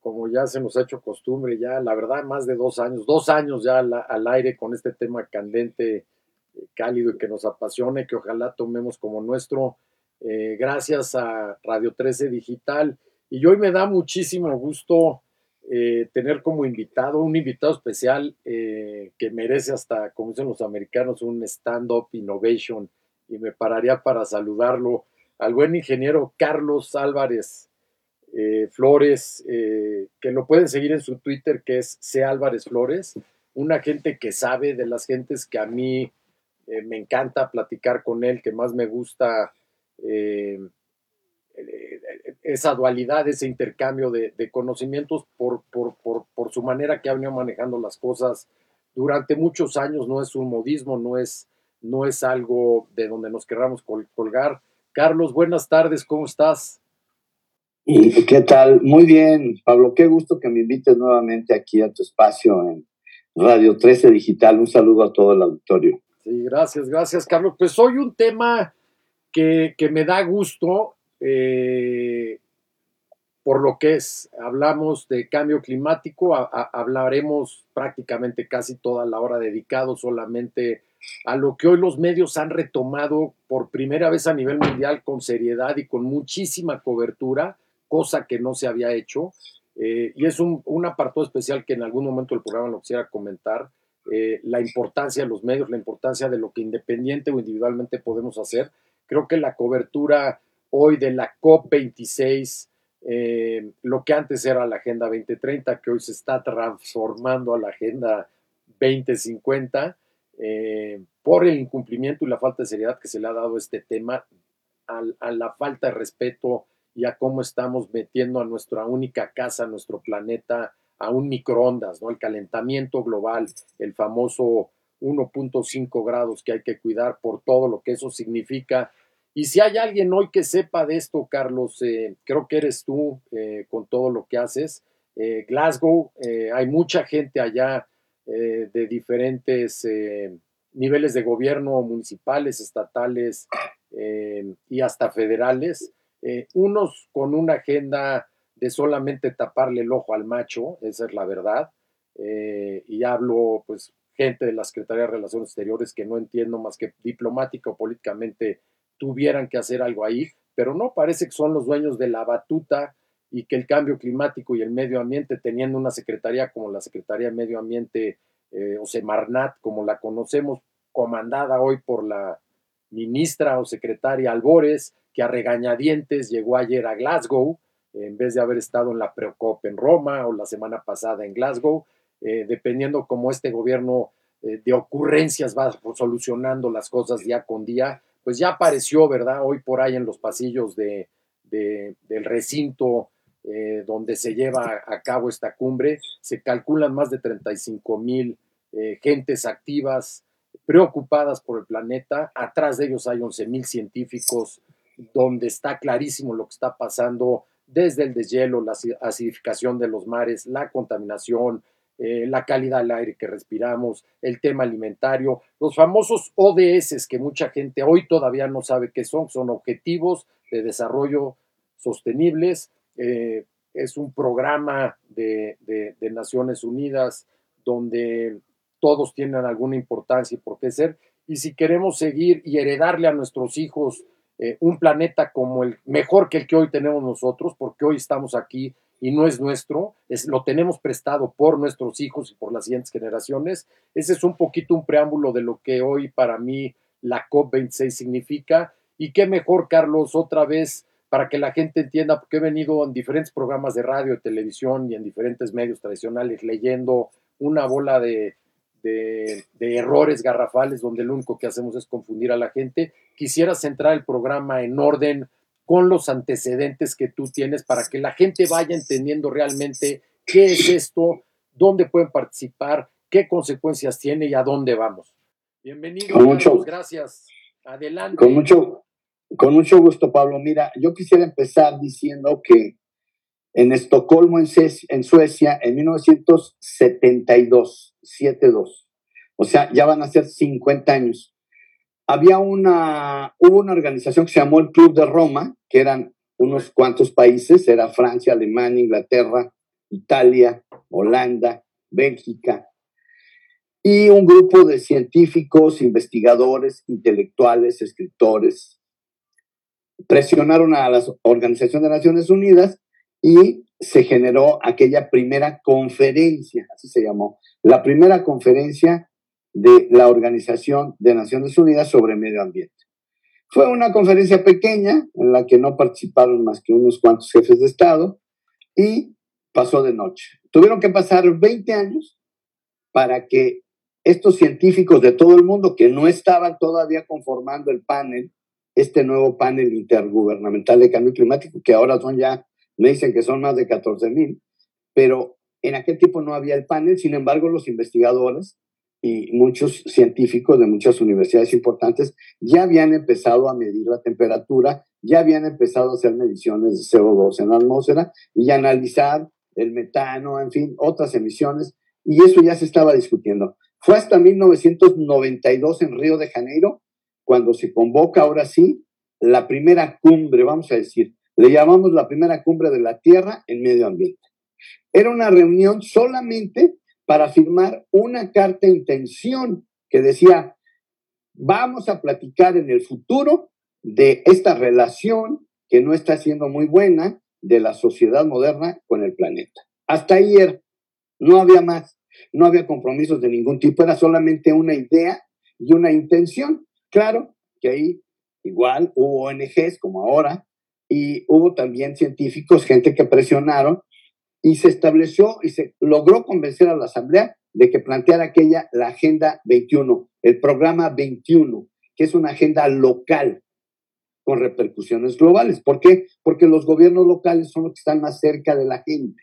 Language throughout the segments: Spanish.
como ya se nos ha hecho costumbre, ya la verdad más de dos años, dos años ya al, aire con este tema candente, eh, cálido y que nos apasione, que ojalá tomemos como nuestro, eh, gracias a Radio 13 Digital. Y hoy me da muchísimo gusto eh, tener como invitado, un invitado especial que merece hasta, como dicen los americanos, un stand-up innovation. Y me pararía para saludarlo al buen ingeniero Carlos Álvarez eh, Flores, eh, que lo pueden seguir en su Twitter, que es C. Álvarez Flores, una gente que sabe de las gentes que a mí eh, me encanta platicar con él, que más me gusta esa dualidad, ese intercambio de, conocimientos por, por, su manera que ha venido manejando las cosas durante muchos años, no es un modismo, no es, no es algo de donde nos querramos colgar. Carlos, buenas tardes, ¿cómo estás? ¿Y qué tal? Muy bien, Pablo, qué gusto que me invites nuevamente aquí a tu espacio en Radio 13 Digital. Un saludo a todo el auditorio. Sí, gracias, gracias, Carlos. Pues hoy un tema que, me da gusto eh, por lo que es. Hablamos de cambio climático, hablaremos prácticamente casi toda la hora dedicado solamente a lo que hoy los medios han retomado por primera vez a nivel mundial con seriedad y con muchísima cobertura cosa que no se había hecho. Eh, y es un, apartado especial que en algún momento del programa lo quisiera comentar, eh, la importancia de los medios, la importancia de lo que independiente o individualmente podemos hacer. Creo que la cobertura hoy de la COP26, eh, lo que antes era la Agenda 2030, que hoy se está transformando a la Agenda 2050, por el incumplimiento y la falta de seriedad que se le ha dado a este tema, a la falta de respeto y a cómo estamos metiendo a nuestra única casa, a nuestro planeta, a un microondas, ¿no? El calentamiento global, el famoso 1.5 grados que hay que cuidar por todo lo que eso significa. Y si hay alguien hoy que sepa de esto, Carlos, eh, creo que eres tú eh, con todo lo que haces. Eh, Glasgow, hay mucha gente allá de diferentes niveles de gobierno, municipales, estatales y hasta federales. Eh, unos con una agenda de solamente taparle el ojo al macho, esa es la verdad, eh, y hablo pues gente de la Secretaría de Relaciones Exteriores que no entiendo más que diplomática o políticamente tuvieran que hacer algo ahí, pero no parece que son los dueños de la batuta y que el cambio climático y el medio ambiente, teniendo una secretaría como la Secretaría de Medio Ambiente eh, o Semarnat, como la conocemos, comandada hoy por la ministra o secretaria Albores, que a regañadientes llegó ayer a Glasgow, en vez de haber estado en la Preocop en Roma o la semana pasada en Glasgow, eh, dependiendo cómo este gobierno eh, de ocurrencias va solucionando las cosas día con día, pues ya apareció, ¿verdad? Hoy por ahí en los pasillos de, del recinto eh, donde se lleva a cabo esta cumbre, se calculan más de 35 mil gentes activas, preocupadas por el planeta, atrás de ellos hay 11 mil científicos, donde está clarísimo lo que está pasando desde el deshielo, la acidificación de los mares, la contaminación, eh, la calidad del aire que respiramos, el tema alimentario, los famosos ODS que mucha gente hoy todavía no sabe qué son, son objetivos de desarrollo sostenibles. Eh, es un programa de, Naciones Unidas donde todos tienen alguna importancia y por qué ser. Y si queremos seguir y heredarle a nuestros hijos eh, un planeta como el mejor que el que hoy tenemos nosotros, porque hoy estamos aquí y no es nuestro, es, lo tenemos prestado por nuestros hijos y por las siguientes generaciones. Ese es un poquito un preámbulo de lo que hoy para mí la COP26 significa Y qué mejor, Carlos, otra vez para que la gente entienda, porque he venido en diferentes programas de radio, televisión y en diferentes medios tradicionales leyendo una bola de, de, errores garrafales donde lo único que hacemos es confundir a la gente. Quisiera centrar el programa en orden con los antecedentes que tú tienes para que la gente vaya entendiendo realmente qué es esto, dónde pueden participar, qué consecuencias tiene y a dónde vamos. Bienvenido, con gracias. Adelante. Con mucho, con mucho gusto, Pablo. Mira, yo quisiera empezar diciendo que en Estocolmo, en, Suecia, en 1972, 72, o sea, ya van a ser 50 años, había una, hubo una organización que se llamó el Club de Roma, que eran unos cuantos países, era Francia, Alemania, Inglaterra, Italia, Holanda, Bélgica, y un grupo de científicos, investigadores, intelectuales, escritores, presionaron a la Organización de Naciones Unidas y se generó aquella primera conferencia, así se llamó, la primera conferencia de la Organización de Naciones Unidas sobre Medio Ambiente. Fue una conferencia pequeña en la que no participaron más que unos cuantos jefes de Estado y pasó de noche. Tuvieron que pasar 20 años para que estos científicos de todo el mundo que no estaban todavía conformando el panel, este nuevo panel intergubernamental de cambio climático, que ahora son ya, me dicen que son más de 14 mil, pero en aquel tiempo no había el panel, sin embargo los investigadores y muchos científicos de muchas universidades importantes ya habían empezado a medir la temperatura, ya habían empezado a hacer mediciones de CO2 en la atmósfera y analizar el metano, en fin, otras emisiones, y eso ya se estaba discutiendo. Fue hasta 1992 en Río de Janeiro cuando se convoca ahora sí la primera cumbre, vamos a decir, le llamamos la primera cumbre de la Tierra en medio ambiente. Era una reunión solamente para firmar una carta de intención que decía, vamos a platicar en el futuro de esta relación que no está siendo muy buena de la sociedad moderna con el planeta. Hasta ayer no había más. No había compromisos de ningún tipo, era solamente una idea y una intención. Claro que ahí igual hubo ONGs como ahora y hubo también científicos, gente que presionaron y se estableció y se logró convencer a la Asamblea de que planteara aquella la Agenda 21, el programa 21, que es una agenda local con repercusiones globales. ¿Por qué? Porque los gobiernos locales son los que están más cerca de la gente.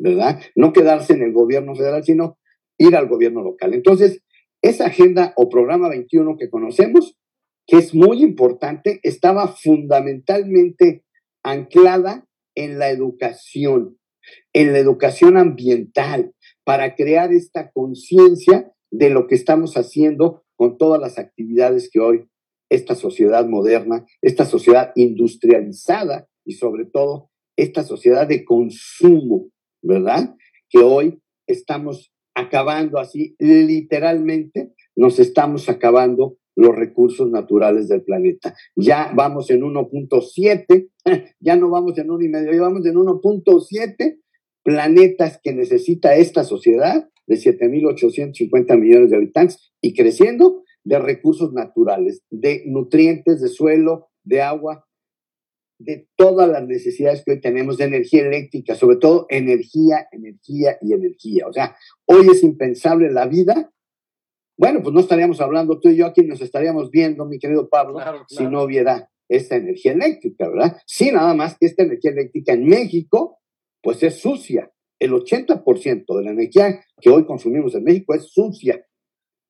¿verdad? No quedarse en el gobierno federal, sino ir al gobierno local. Entonces, esa agenda o programa 21 que conocemos, que es muy importante, estaba fundamentalmente anclada en la educación, en la educación ambiental, para crear esta conciencia de lo que estamos haciendo con todas las actividades que hoy esta sociedad moderna, esta sociedad industrializada y sobre todo esta sociedad de consumo ¿verdad? Que hoy estamos acabando así, literalmente nos estamos acabando los recursos naturales del planeta. Ya vamos en 1.7, ya no vamos en 1.5, ya vamos en 1.7 planetas que necesita esta sociedad de 7.850 millones de habitantes y creciendo de recursos naturales, de nutrientes, de suelo, de agua, de todas las necesidades que hoy tenemos de energía eléctrica, sobre todo energía, energía y energía. O sea, hoy es impensable la vida. Bueno, pues no estaríamos hablando tú y yo aquí, nos estaríamos viendo, mi querido Pablo, si no hubiera esta energía eléctrica, ¿verdad? Sí, nada más que esta energía eléctrica en México, pues es sucia. El 80% de la energía que hoy consumimos en México es sucia.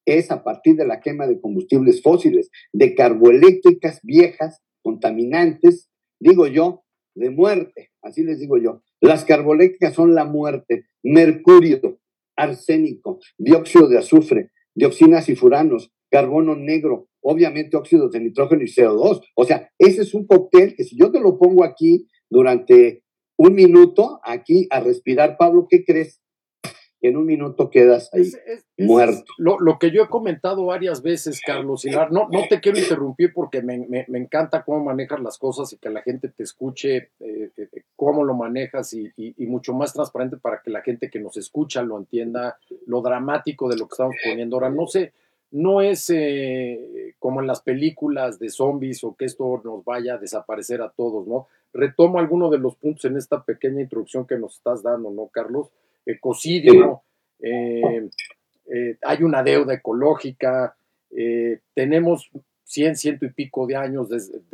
Es a partir de la quema de combustibles fósiles, de carboeléctricas viejas, contaminantes, digo yo, de muerte, así les digo yo. Las carboléctricas son la muerte, mercurio, arsénico, dióxido de azufre, dioxinas y furanos, carbono negro, obviamente óxidos de nitrógeno y CO2. O sea, ese es un cóctel que si yo te lo pongo aquí durante un minuto, aquí a respirar, Pablo, ¿qué crees? En un minuto quedas ahí muerto. lo, que yo he comentado varias veces, Carlos Hilar, no, no te quiero interrumpir porque me, encanta cómo manejas las cosas y que la gente te escuche eh, eh, eh, cómo lo manejas y, mucho más transparente para que la gente que nos escucha lo entienda, lo dramático de lo que estamos poniendo. Ahora, no sé, no es eh, como en las películas de zombies o que esto nos vaya a desaparecer a todos, ¿no? Retomo algunos de los puntos en esta pequeña introducción que nos estás dando, ¿no, Carlos? Ecocidio, eh, eh, hay una deuda ecológica, tenemos 100, ciento y pico de años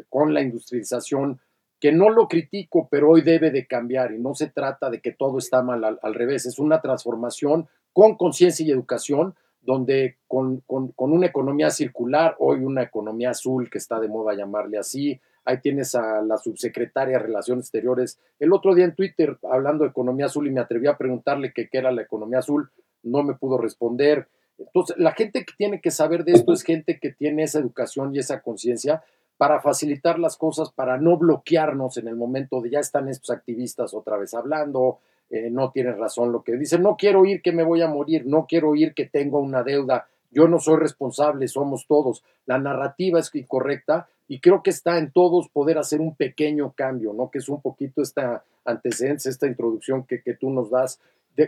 con la industrialización, que no lo critico, pero hoy debe de cambiar y no se trata de que todo está mal, al revés, es una transformación con conciencia y educación donde con, una economía circular, hoy una economía azul que está de moda llamarle así, ahí tienes a la subsecretaria de Relaciones Exteriores, el otro día en Twitter hablando de economía azul y me atreví a preguntarle qué era la economía azul, no me pudo responder. Entonces, la gente que tiene que saber de esto es gente que tiene esa educación y esa conciencia para facilitar las cosas, para no bloquearnos en el momento de ya están estos activistas otra vez hablando, eh, no tienen razón lo que dicen, no quiero oír que me voy a morir, no quiero oír que tengo una deuda, yo no soy responsable, somos todos. La narrativa es incorrecta y creo que está en todos poder hacer un pequeño cambio, ¿no? Que es un poquito esta antecedente, esta introducción que, tú nos das.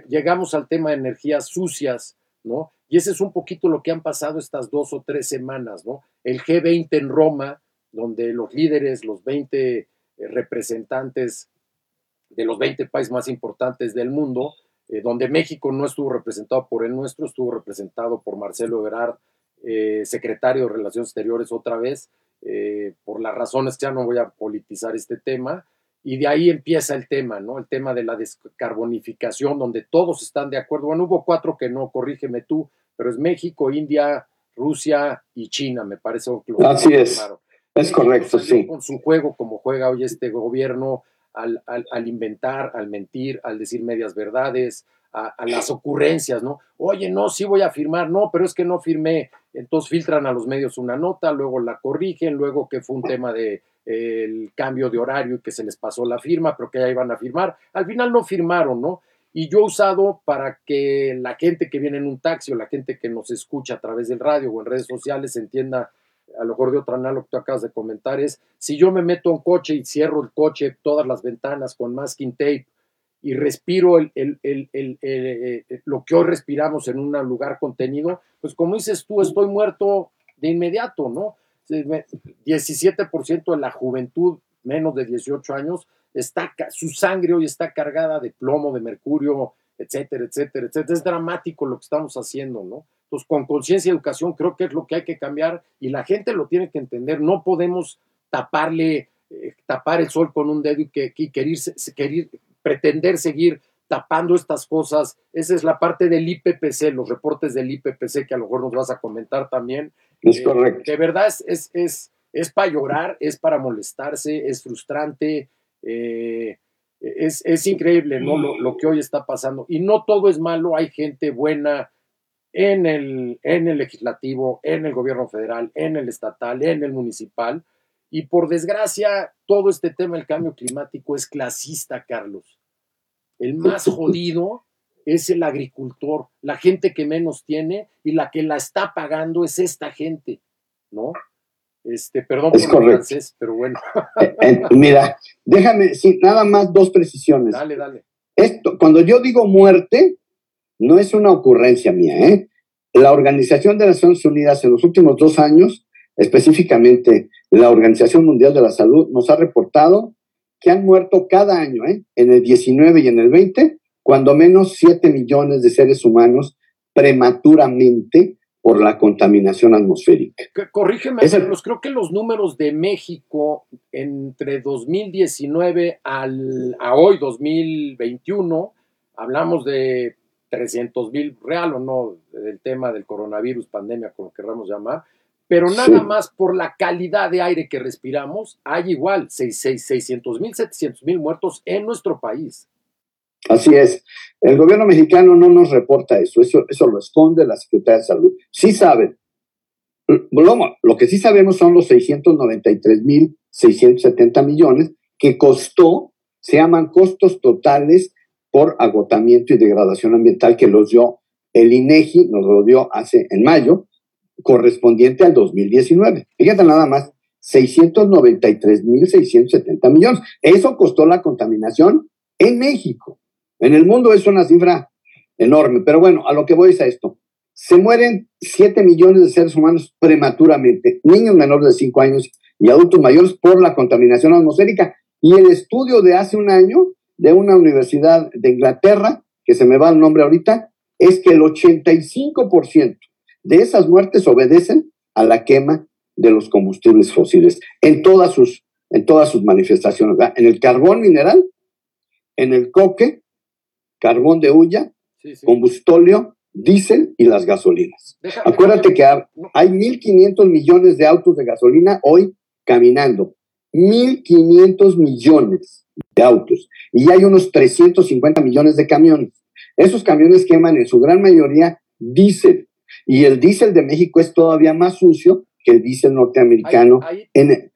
llegamos al tema de energías sucias, ¿no? Y ese es un poquito lo que han pasado estas dos o tres semanas, ¿no? El G20 en Roma, donde los líderes, los 20 eh, representantes de los 20 países más importantes del mundo, eh, donde México no estuvo representado por el nuestro, estuvo representado por Marcelo Ebrard, eh, secretario de Relaciones Exteriores otra vez, eh, por las razones que ya no voy a politizar este tema, y de ahí empieza el tema, ¿no? El tema de la descarbonificación, donde todos están de acuerdo. Bueno, hubo cuatro que no, corrígeme tú, pero es México, India, Rusia y China, me parece. Así es. Es correcto, sí. Con su juego, como juega hoy este gobierno, al, inventar, al mentir, al decir medias verdades, a, las ocurrencias, ¿no? Oye, no, sí voy a firmar, no, pero es que no firmé. Entonces filtran a los medios una nota, luego la corrigen, luego que fue un tema de el cambio de horario y que se les pasó la firma, pero que ya iban a firmar. Al final no firmaron, ¿no? Y yo he usado para que la gente que viene en un taxi o la gente que nos escucha a través del radio o en redes sociales entienda a lo mejor de otra análogo que tú acabas de comentar, es si yo me meto a un coche y cierro el coche, todas las ventanas con masking tape y respiro el, eh, lo que hoy respiramos en un lugar contenido, pues como dices tú, estoy muerto de inmediato, ¿no? 17% de la juventud, menos de 18 años, está, su sangre hoy está cargada de plomo, de mercurio, etcétera, etcétera, etcétera. Es dramático lo que estamos haciendo, ¿no? Entonces, con conciencia y educación creo que es lo que hay que cambiar y la gente lo tiene que entender. No podemos taparle, eh, tapar el sol con un dedo y, que, querer, pretender seguir tapando estas cosas. Esa es la parte del IPPC, los reportes del IPPC que a lo mejor nos vas a comentar también. Es eh, correcto. De verdad es, es, es, para llorar, es para molestarse, es frustrante. Eh, es, increíble ¿no? Lo, lo, que hoy está pasando. Y no todo es malo, hay gente buena en el, en el legislativo, en el gobierno federal, en el estatal, en el municipal. Y por desgracia, todo este tema del cambio climático es clasista, Carlos. El más jodido es el agricultor, la gente que menos tiene y la que la está pagando es esta gente, ¿no? Este, perdón por el francés, pero bueno. Mira, déjame, sí, nada más dos precisiones. Dale, dale. Esto, cuando yo digo muerte, no es una ocurrencia mía, ¿eh? La Organización de Naciones Unidas en los últimos dos años, específicamente la Organización Mundial de la Salud, nos ha reportado que han muerto cada año, ¿eh? en el 19 y en el 20, cuando menos 7 millones de seres humanos prematuramente por la contaminación atmosférica. Corrígeme, Carlos, creo que los números de México entre 2019 al, a hoy, 2021, hablamos de 300 mil, real o no, del tema del coronavirus, pandemia, como queramos llamar, pero nada más por la calidad de aire que respiramos, hay igual 600 mil, 700 mil muertos en nuestro país. Así es. El gobierno mexicano no nos reporta eso, eso, eso lo esconde la Secretaría de Salud. Sí saben. Lo que sí sabemos son los 693 mil 670 millones que costó, se llaman costos totales por agotamiento y degradación ambiental que los dio el INEGI, nos lo dio hace en mayo, correspondiente al 2019. Fíjate nada más, 693.670 millones. Eso costó la contaminación en México. En el mundo es una cifra enorme, pero bueno, a lo que voy es a esto. se mueren 7 millones de seres humanos prematuramente, niños menores de 5 años y adultos mayores por la contaminación atmosférica. Y el estudio de hace un año de una universidad de Inglaterra, que se me va el nombre ahorita, es que el 85% de esas muertes obedecen a la quema de los combustibles fósiles en todas sus, en todas sus manifestaciones, en el carbón mineral, en el coque, carbón de hulla, combustóleo diésel y las gasolinas. Acuérdate que hay 1.500 millones de autos de gasolina hoy caminando. 1.500 millones de autos. Y hay unos 350 millones de camiones. Esos camiones queman en su gran mayoría diésel. Y el diésel de México es todavía más sucio que el diésel norteamericano. en,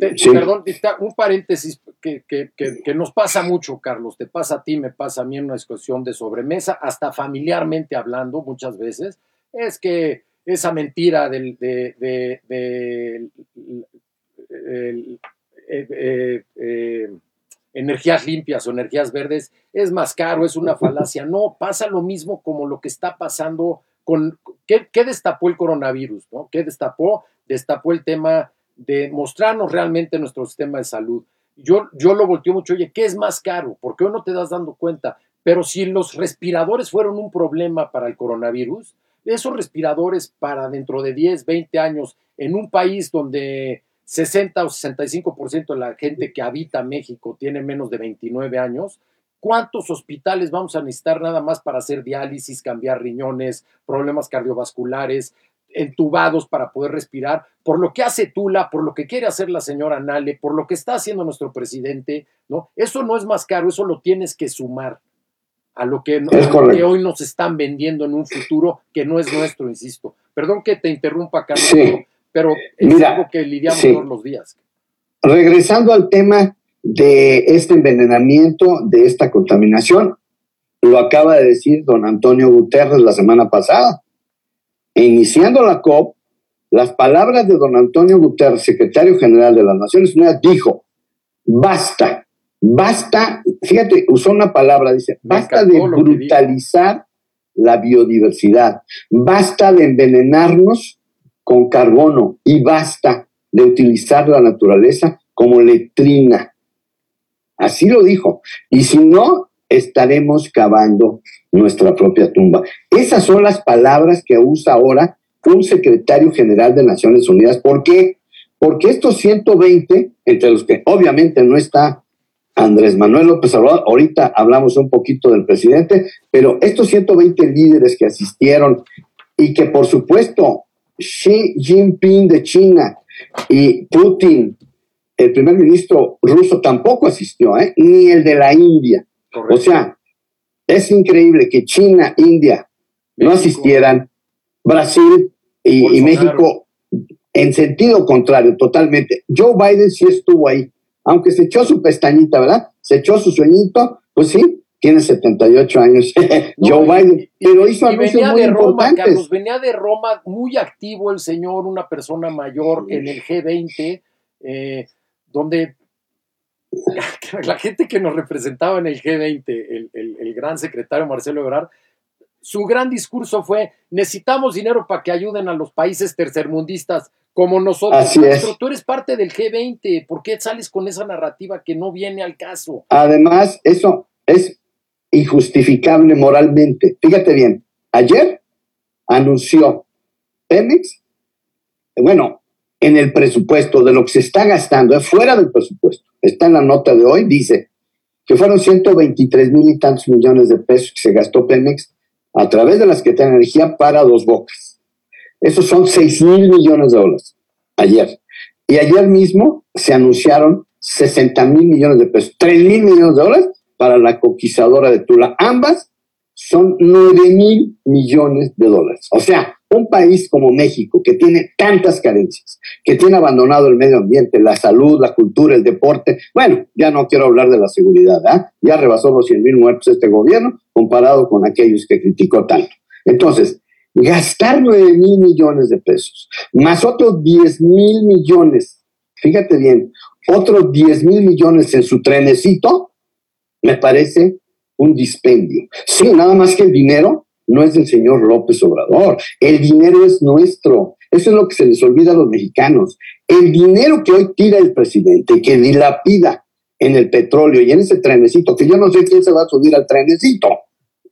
Perdón, un paréntesis que, nos pasa mucho, Carlos, te pasa a ti, me pasa a mí en una discusión de sobremesa, hasta familiarmente hablando muchas veces, es que esa mentira del, de, eh, eh, energías limpias o energías verdes es más caro, es una falacia. No, pasa lo mismo como lo que está pasando con... ¿Qué, destapó el coronavirus? ¿no? ¿Qué destapó? Destapó el tema de mostrarnos realmente nuestro sistema de salud. Yo, yo lo volteo mucho, oye, ¿qué es más caro? ¿Por qué no te das dando cuenta? Pero si los respiradores fueron un problema para el coronavirus, esos respiradores para dentro de 10, 20 años, en un país donde 60 o 65% de la gente que habita México tiene menos de 29 años, ¿cuántos hospitales vamos a necesitar nada más para hacer diálisis, cambiar riñones, problemas cardiovasculares, entubados para poder respirar, por lo que hace Tula, por lo que quiere hacer la señora Nale, por lo que está haciendo nuestro presidente, ¿no? Eso no es más caro, eso lo tienes que sumar a lo que, hoy nos están vendiendo en un futuro que no es nuestro, insisto. Perdón que te interrumpa, Carlos, pero es algo que lidiamos todos los días. Regresando al tema de este envenenamiento, de esta contaminación, lo acaba de decir don Antonio Guterres la semana pasada. Iniciando la COP, las palabras de don Antonio Guterres, secretario general de las Naciones Unidas, dijo, basta, basta, fíjate, usó una palabra, dice, basta de brutalizar la biodiversidad, basta de envenenarnos con carbono y basta de utilizar la naturaleza como letrina. Así lo dijo. Y si no, estaremos cavando nuestra propia tumba. Esas son las palabras que usa ahora un secretario general de Naciones Unidas. ¿Por qué? Porque estos 120, entre los que obviamente no está Andrés Manuel López Obrador, ahorita hablamos un poquito del presidente, pero estos 120 líderes que asistieron y que por supuesto Xi Jinping de China y Putin, el primer ministro ruso, tampoco asistió, ¿eh? ni el de la India. O sea, es increíble que China, India no asistieran, Brasil y, México en sentido contrario, totalmente. Joe Biden sí estuvo ahí, aunque se echó su pestañita, ¿verdad? Se echó su sueñito, pues sí, tiene 78 años Joe Biden, pero hizo anuncios muy importantes. Carlos, venía de Roma muy activo el señor, una persona mayor en el G20, eh, donde la gente que nos representaba en el G20, el, gran secretario Marcelo Ebrard, su gran discurso fue, necesitamos dinero para que ayuden a los países tercermundistas como nosotros. Pero tú eres parte del G20, ¿por qué sales con esa narrativa que no viene al caso? Además, eso es injustificable moralmente. Fíjate bien, ayer anunció Pemex, bueno, en el presupuesto de lo que se está gastando, es fuera del presupuesto, está en la nota de hoy, dice que fueron 123 mil y tantos millones de pesos que se gastó Pemex a través de la Secretaría de Energía para dos bocas. Esos son 6 mil millones de dólares ayer. Y ayer mismo se anunciaron 60 mil millones de pesos, 3 mil millones de dólares para la conquistadora de Tula. Ambas son 9 mil millones de dólares. O sea, un país como México, que tiene tantas carencias, que tiene abandonado el medio ambiente, la salud, la cultura, el deporte, bueno, ya no quiero hablar de la seguridad, ¿ah? ya rebasó los 100 mil muertos este gobierno comparado con aquellos que criticó tanto. Entonces, gastar 9 mil millones de pesos, más otros 10 mil millones, fíjate bien, otros 10 mil millones en su trenecito, me parece un dispendio. Sí, nada más que el dinero no es del señor López Obrador. El dinero es nuestro. Eso es lo que se les olvida a los mexicanos. El dinero que hoy tira el presidente, que dilapida en el petróleo y en ese trenecito, que yo no sé quién se va a subir al trenecito,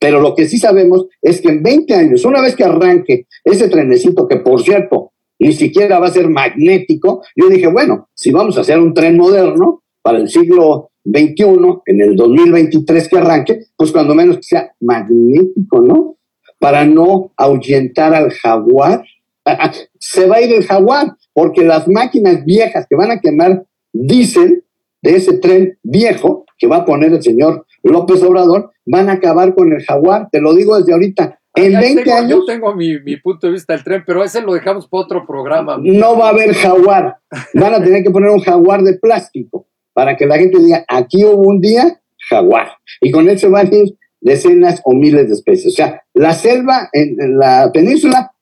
pero lo que sí sabemos es que en 20 años, una vez que arranque ese trenecito, que por cierto, ni siquiera va a ser magnético, yo dije, bueno, si vamos a hacer un tren moderno para el siglo XXI, en el 2023 que arranque, pues cuando menos que sea magnético, ¿no? Para no ahuyentar al jaguar. Se va a ir el jaguar, porque las máquinas viejas que van a quemar diésel de ese tren viejo que va a poner el señor López Obrador, van a acabar con el jaguar, te lo digo desde ahorita. En 20 años. Yo tengo mi, punto de vista del tren, pero ese lo dejamos para otro programa. No va a haber jaguar. Van a tener que poner un jaguar de plástico para que la gente diga: aquí hubo un día jaguar. Y con él se van a ir decenas o miles de especies. O sea, la selva en, la península,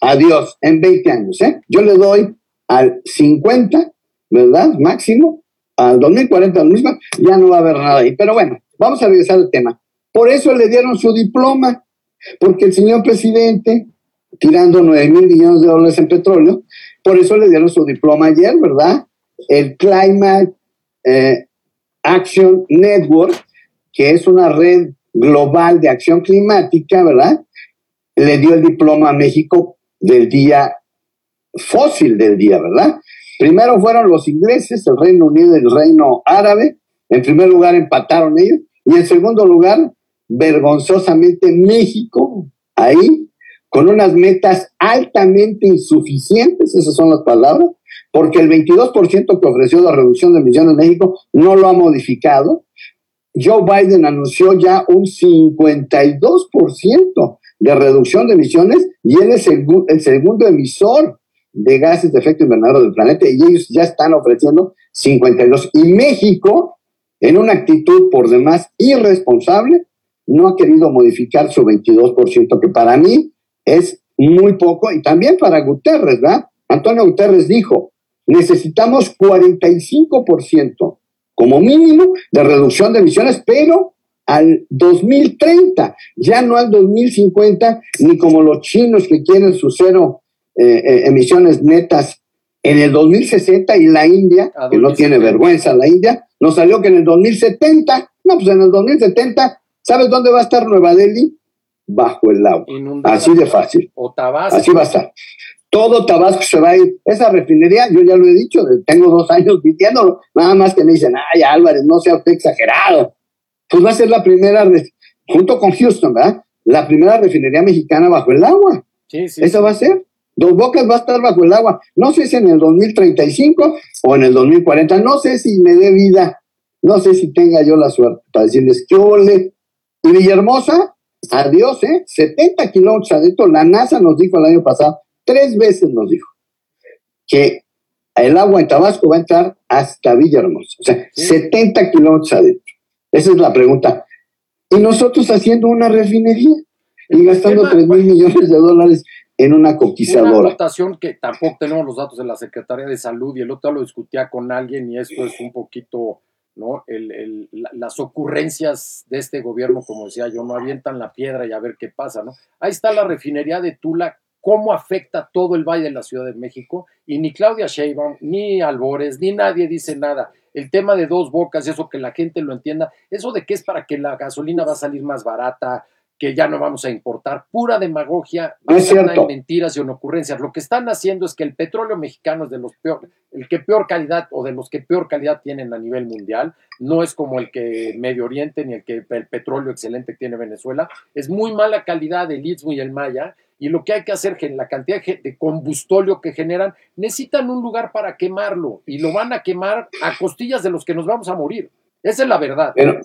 adiós, en 20 años. ¿eh? Yo le doy al 50, ¿verdad? Máximo, al 2040, al mismo, ya no va a haber nada ahí. Pero bueno, vamos a regresar al tema. Por eso le dieron su diploma porque el señor presidente, tirando 9 mil millones de dólares en petróleo, por eso le dieron su diploma ayer, ¿verdad? El Climate eh, Action Network, que es una red global de acción climática, ¿verdad? Le dio el diploma a México del día fósil del día, ¿verdad? Primero fueron los ingleses, el Reino Unido y el Reino Árabe. En primer lugar empataron ellos. Y en segundo lugar, vergonzosamente México ahí con unas metas altamente insuficientes, esas son las palabras, porque el 22% que ofreció la reducción de emisiones en México no lo ha modificado. Joe Biden anunció ya un 52% de reducción de emisiones y él es el, segundo emisor de gases de efecto invernadero del planeta y ellos ya están ofreciendo 52. Y México, en una actitud por demás irresponsable, no ha querido modificar su 22%, que para mí es muy poco, y también para Guterres, ¿verdad? Antonio Guterres dijo, necesitamos 45% como mínimo de reducción de emisiones, pero al 2030, ya no al 2050, ni como los chinos que quieren su cero eh, eh, emisiones netas en el 2060 y la India, que no tiene vergüenza la India, nos salió que en el 2070, no, pues en el 2070 ¿Sabes dónde va a estar Nueva Delhi? Bajo el agua. Así de fácil. O Tabasco. Así va a estar. Todo Tabasco se va a ir. Esa refinería, yo ya lo he dicho, tengo dos años diciéndolo. Nada más que me dicen, ay Álvarez, no sea usted exagerado. Pues va a ser la primera, junto con Houston, ¿verdad? La primera refinería mexicana bajo el agua. Sí, sí. Esa va a ser. Dos Bocas va a estar bajo el agua. No sé si en el 2035 o en el 2040. No sé si me dé vida. No sé si tenga yo la suerte para decirles que ole, y Villahermosa, adiós, ¿eh? 70 kilómetros adentro. La NASA nos dijo el año pasado, tres veces nos dijo, que el agua en Tabasco va a entrar hasta Villahermosa. O sea, 70 kilómetros adentro. Esa es la pregunta. Y nosotros haciendo una refinería y gastando 3 mil millones de dólares en una coquizadora. Una votación que tampoco tenemos los datos de la Secretaría de Salud y el otro lo discutía con alguien y esto es un poquito ¿no? El, las ocurrencias de este gobierno, como decía yo, no avientan la piedra y a ver qué pasa, ¿no? Ahí está la refinería de Tula, cómo afecta todo el Valle de la Ciudad de México, y ni Claudia Sheinbaum, ni Albores, ni nadie dice nada. El tema de dos bocas, eso que la gente lo entienda, eso de que es para que la gasolina va a salir más barata, que ya no vamos a importar, pura demagogia, es mentiras y ocurrencias. Lo que están haciendo es que el petróleo mexicano es de los peor, el que peor calidad o de los que peor calidad tienen a nivel mundial, no es como el que Medio Oriente ni el que el petróleo excelente tiene Venezuela, es muy mala calidad el Istmo y el Maya y lo que hay que hacer la cantidad de combustóleo que generan, necesitan un lugar para quemarlo y lo van a quemar a costillas de los que nos vamos a morir. Esa es la verdad. Pero,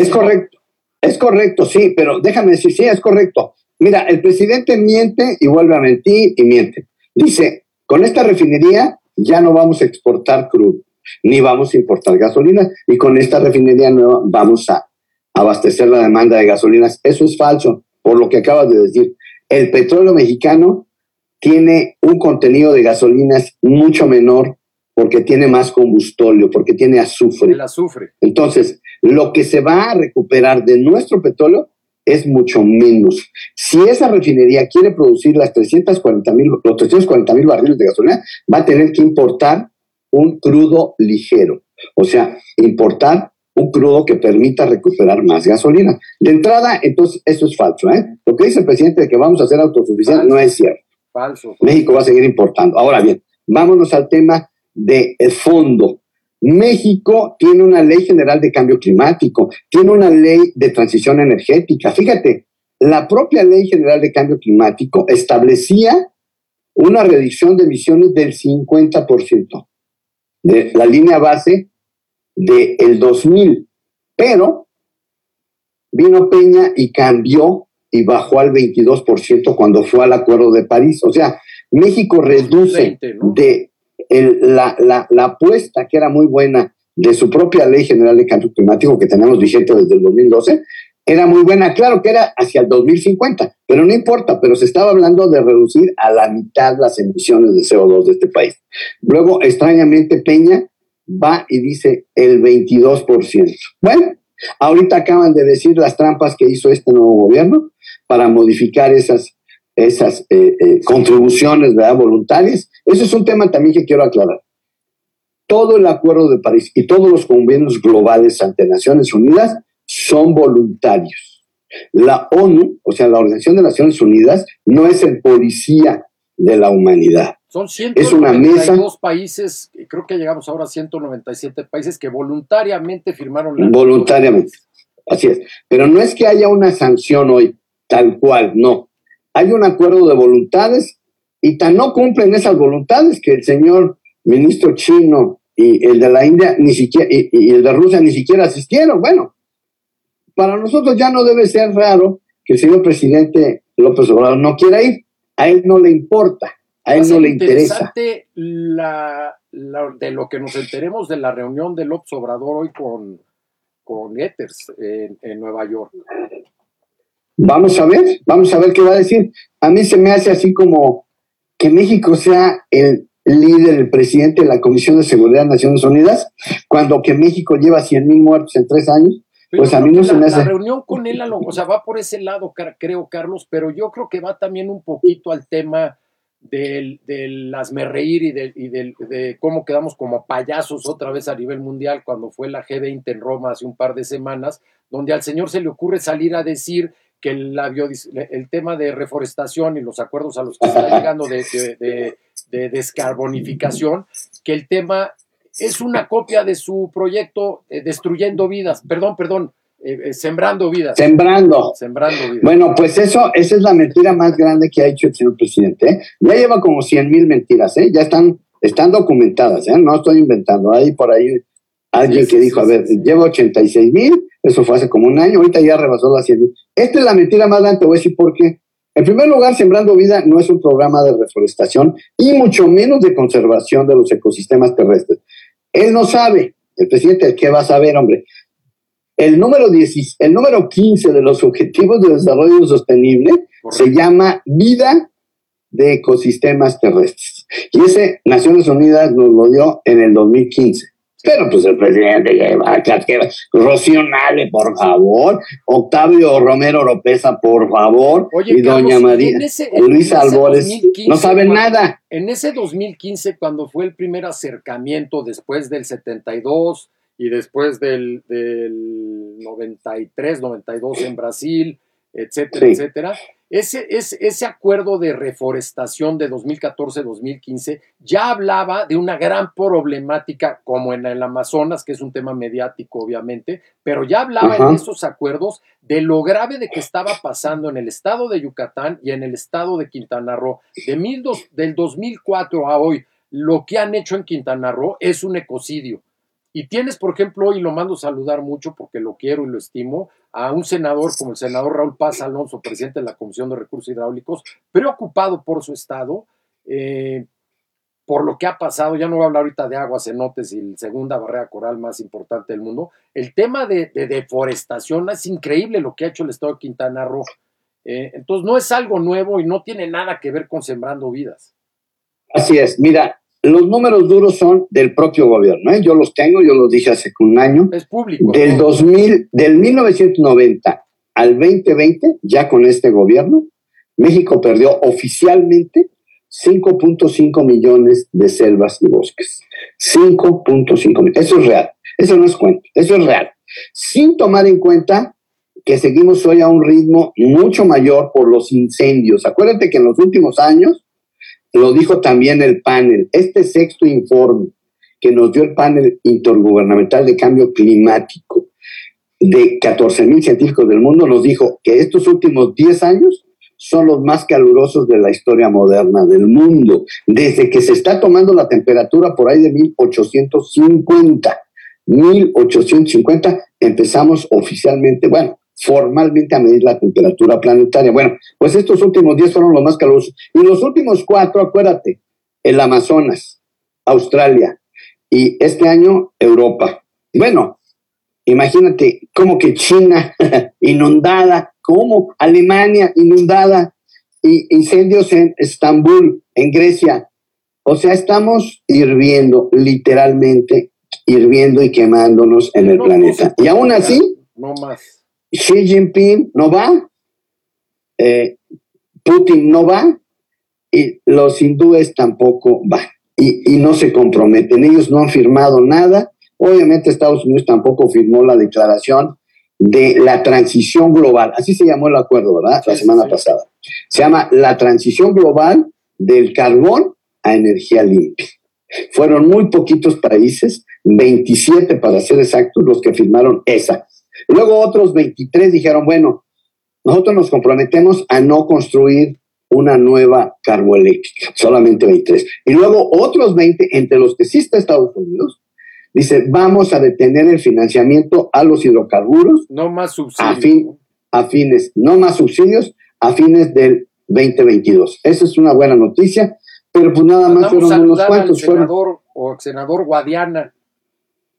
Es correcto. Es correcto, sí, pero déjame decir, sí, es correcto. Mira, el presidente miente y vuelve a mentir y miente. Dice, con esta refinería ya no vamos a exportar crudo, ni vamos a importar gasolina, y con esta refinería nueva vamos a abastecer la demanda de gasolinas. Eso es falso, por lo que acabas de decir. El petróleo mexicano tiene un contenido de gasolinas mucho menor porque tiene más combustóleo, porque tiene azufre. El azufre. Entonces, lo que se va a recuperar de nuestro petróleo es mucho menos. Si esa refinería quiere producir las 340 mil, los 340 mil barriles de gasolina, va a tener que importar un crudo ligero. O sea, importar un crudo que permita recuperar más gasolina. De entrada, entonces, eso es falso. ¿eh? Lo que dice el presidente de que vamos a ser autosuficientes no es cierto. Falso. México va a seguir importando. Ahora bien, vámonos al tema del fondo. México tiene una ley general de cambio climático, tiene una ley de transición energética. Fíjate, la propia ley general de cambio climático establecía una reducción de emisiones del 50% de la línea base del el 2000, pero vino Peña y cambió y bajó al 22% cuando fue al Acuerdo de París. O sea, México reduce 20, ¿no? de el- la, la, la apuesta que era muy buena de su propia ley general de cambio climático que tenemos vigente desde el 2012, era muy buena, claro que era hacia el 2050, pero no importa, pero se estaba hablando de reducir a la mitad las emisiones de CO2 de este país. Luego, extrañamente, Peña va y dice el 22%. Bueno, ahorita acaban de decir las trampas que hizo este nuevo gobierno para modificar esas, esas eh, eh, contribuciones voluntarias. Eso es un tema también que quiero aclarar. Todo el Acuerdo de París y todos los convenios globales ante Naciones Unidas son voluntarios. La ONU, o sea, la Organización de Naciones Unidas, no es el policía de la humanidad. Son Es una 192 países, creo que llegamos ahora a 197 países que voluntariamente firmaron la Voluntariamente. Así es. Pero no es que haya una sanción hoy, tal cual, no. Hay un acuerdo de voluntades y tan no cumplen esas voluntades que el señor ministro chino y el de la India ni siquiera y, y el de Rusia ni siquiera asistieron. Bueno, para nosotros ya no debe ser raro que el señor presidente López Obrador no quiera ir. A él no le importa, a él no le interesa. la, la- de lo que nos enteremos de la reunión de López Obrador hoy con, con Ethers en, en Nueva York. Vamos a ver, vamos a ver qué va a decir. A mí se me hace así como que México sea el líder, el presidente de la Comisión de Seguridad de Naciones Unidas, cuando que México lleva 100 mil muertos en tres años. Pero Pues a mí no se la, me la hace. reunión con él, o sea, va por ese lado, creo, Carlos, pero yo creo que va también un poquito al tema del, del hazme reír y, de, y del- de cómo quedamos como payasos otra vez a nivel mundial cuando fue la G20 en Roma hace un par de semanas, donde al señor se le ocurre salir a decir que la el tema de reforestación y los acuerdos a los que está llegando de- de descarbonificación, que el tema es una copia de su proyecto eh, Destruyendo Vidas, perdón, perdón, eh, eh, Sembrando Vidas. Sembrando. Sembrando Vidas. Bueno, pues eso, esa es la mentira más grande que ha hecho el señor presidente. ¿eh? Ya lleva como 100 mil mentiras, ¿eh? ya están, están documentadas, ¿eh? no estoy inventando. Hay por ahí alguien Sí, sí, que dijo, sí, a ver, lleva 86 mil, eso fue hace como un año, ahorita ya rebasó las 100 mil. Esta es la mentira más grande, te voy a decir por qué. En primer lugar, Sembrando Vida no es un programa de reforestación y mucho menos de conservación de los ecosistemas terrestres. Él no sabe, el presidente, ¿qué va a saber, hombre? El número, 10 el número 15 de los Objetivos de Desarrollo Sostenible Correcto. se llama Vida de Ecosistemas Terrestres. Y ese Naciones Unidas nos lo dio en el 2015. Pero pues el presidente lleva, Rocío Nale, por favor, Octavio Romero Oropesa, por favor, Oye, y Carlos, doña María en ese- en ese Albores, 2015, no saben cuando- nada. En ese 2015, cuando fue el primer acercamiento después del 72 y después del, del 93, 92 en Brasil, etcétera, Sí. etcétera, ese, ese, ese acuerdo de reforestación de 2014-2015 ya hablaba de una gran problemática como en el Amazonas, que es un tema mediático obviamente, pero ya hablaba en esos acuerdos de lo grave de que estaba pasando en el estado de Yucatán y en el estado de Quintana Roo. De mil dos- del 2004 a hoy, lo que han hecho en Quintana Roo es un ecocidio. Y tienes, por ejemplo, hoy lo mando a saludar mucho porque lo quiero y lo estimo, a un senador como el senador Raúl Paz Alonso, presidente de la Comisión de Recursos Hidráulicos, preocupado por su estado, eh, por lo que ha pasado, ya no voy a hablar ahorita de aguas, cenotes y la segunda barrera coral más importante del mundo, el tema de, de deforestación es increíble lo que ha hecho el estado de Quintana Roo. Eh, entonces no es algo nuevo y no tiene nada que ver con sembrando vidas. Así es, mira, los números duros son del propio gobierno, ¿eh? yo los tengo, yo los dije hace un año. Es público. Del ¿no? 2000, del 1990 al 2020, ya con este gobierno, México perdió oficialmente 5.5 millones de selvas y bosques. 5.5 millones. Eso es real. Eso no es cuento. Eso es real. Sin tomar en cuenta que seguimos hoy a un ritmo mucho mayor por los incendios. Acuérdate que en los últimos años, lo dijo también el panel, este sexto informe que nos dio el panel intergubernamental de cambio climático de 14 mil científicos del mundo, nos dijo que estos últimos 10 años son los más calurosos de la historia moderna del mundo, desde que se está tomando la temperatura por ahí de 1850. 1850 empezamos oficialmente, bueno, formalmente a medir la temperatura planetaria. Bueno, pues estos últimos 10 fueron los más calurosos. Y los últimos cuatro, acuérdate, el Amazonas, Australia y este año Europa. Bueno, imagínate cómo que China inundada, como Alemania inundada y incendios en Estambul, en Grecia. O sea, estamos hirviendo, literalmente hirviendo y quemándonos en el planeta. Y aún así, No más. Xi Jinping no va, eh, Putin no va y los hindúes tampoco van. Y, y no se comprometen. Ellos no han firmado nada. Obviamente Estados Unidos tampoco firmó la declaración de la transición global. Así se llamó el acuerdo, ¿verdad? La semana sí. pasada. Se llama la transición global del carbón a energía limpia. Fueron muy poquitos países, 27 para ser exactos, los que firmaron esa. Luego otros 23 dijeron, bueno, nosotros nos comprometemos a no construir una nueva carboeléctrica, solamente 23. Y luego otros 20, entre los que sí está Estados Unidos, dice, vamos a detener el financiamiento a los hidrocarburos No más subsidios. a, fin, ¿no? a fines, no más subsidios, a fines del 2022. Esa es una buena noticia, pero pues nada más fueron unos al cuantos. Fueron, senador o senador Guadiana.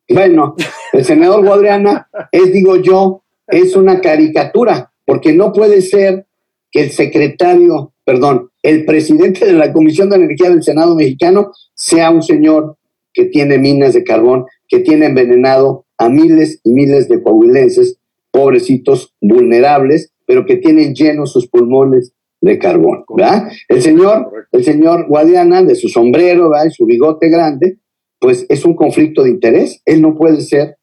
Bueno, el senador Guadriana es, digo yo, es una caricatura, porque no puede ser que el secretario, perdón, el presidente de la Comisión de Energía del Senado mexicano sea un señor que tiene minas de carbón, que tiene envenenado a miles y miles de coahuilenses, pobrecitos, vulnerables, pero que tienen llenos sus pulmones de carbón, ¿verdad? El señor, el señor Guadiana, de su sombrero, ¿verdad? Y su bigote grande, pues es un conflicto de interés. Él no puede ser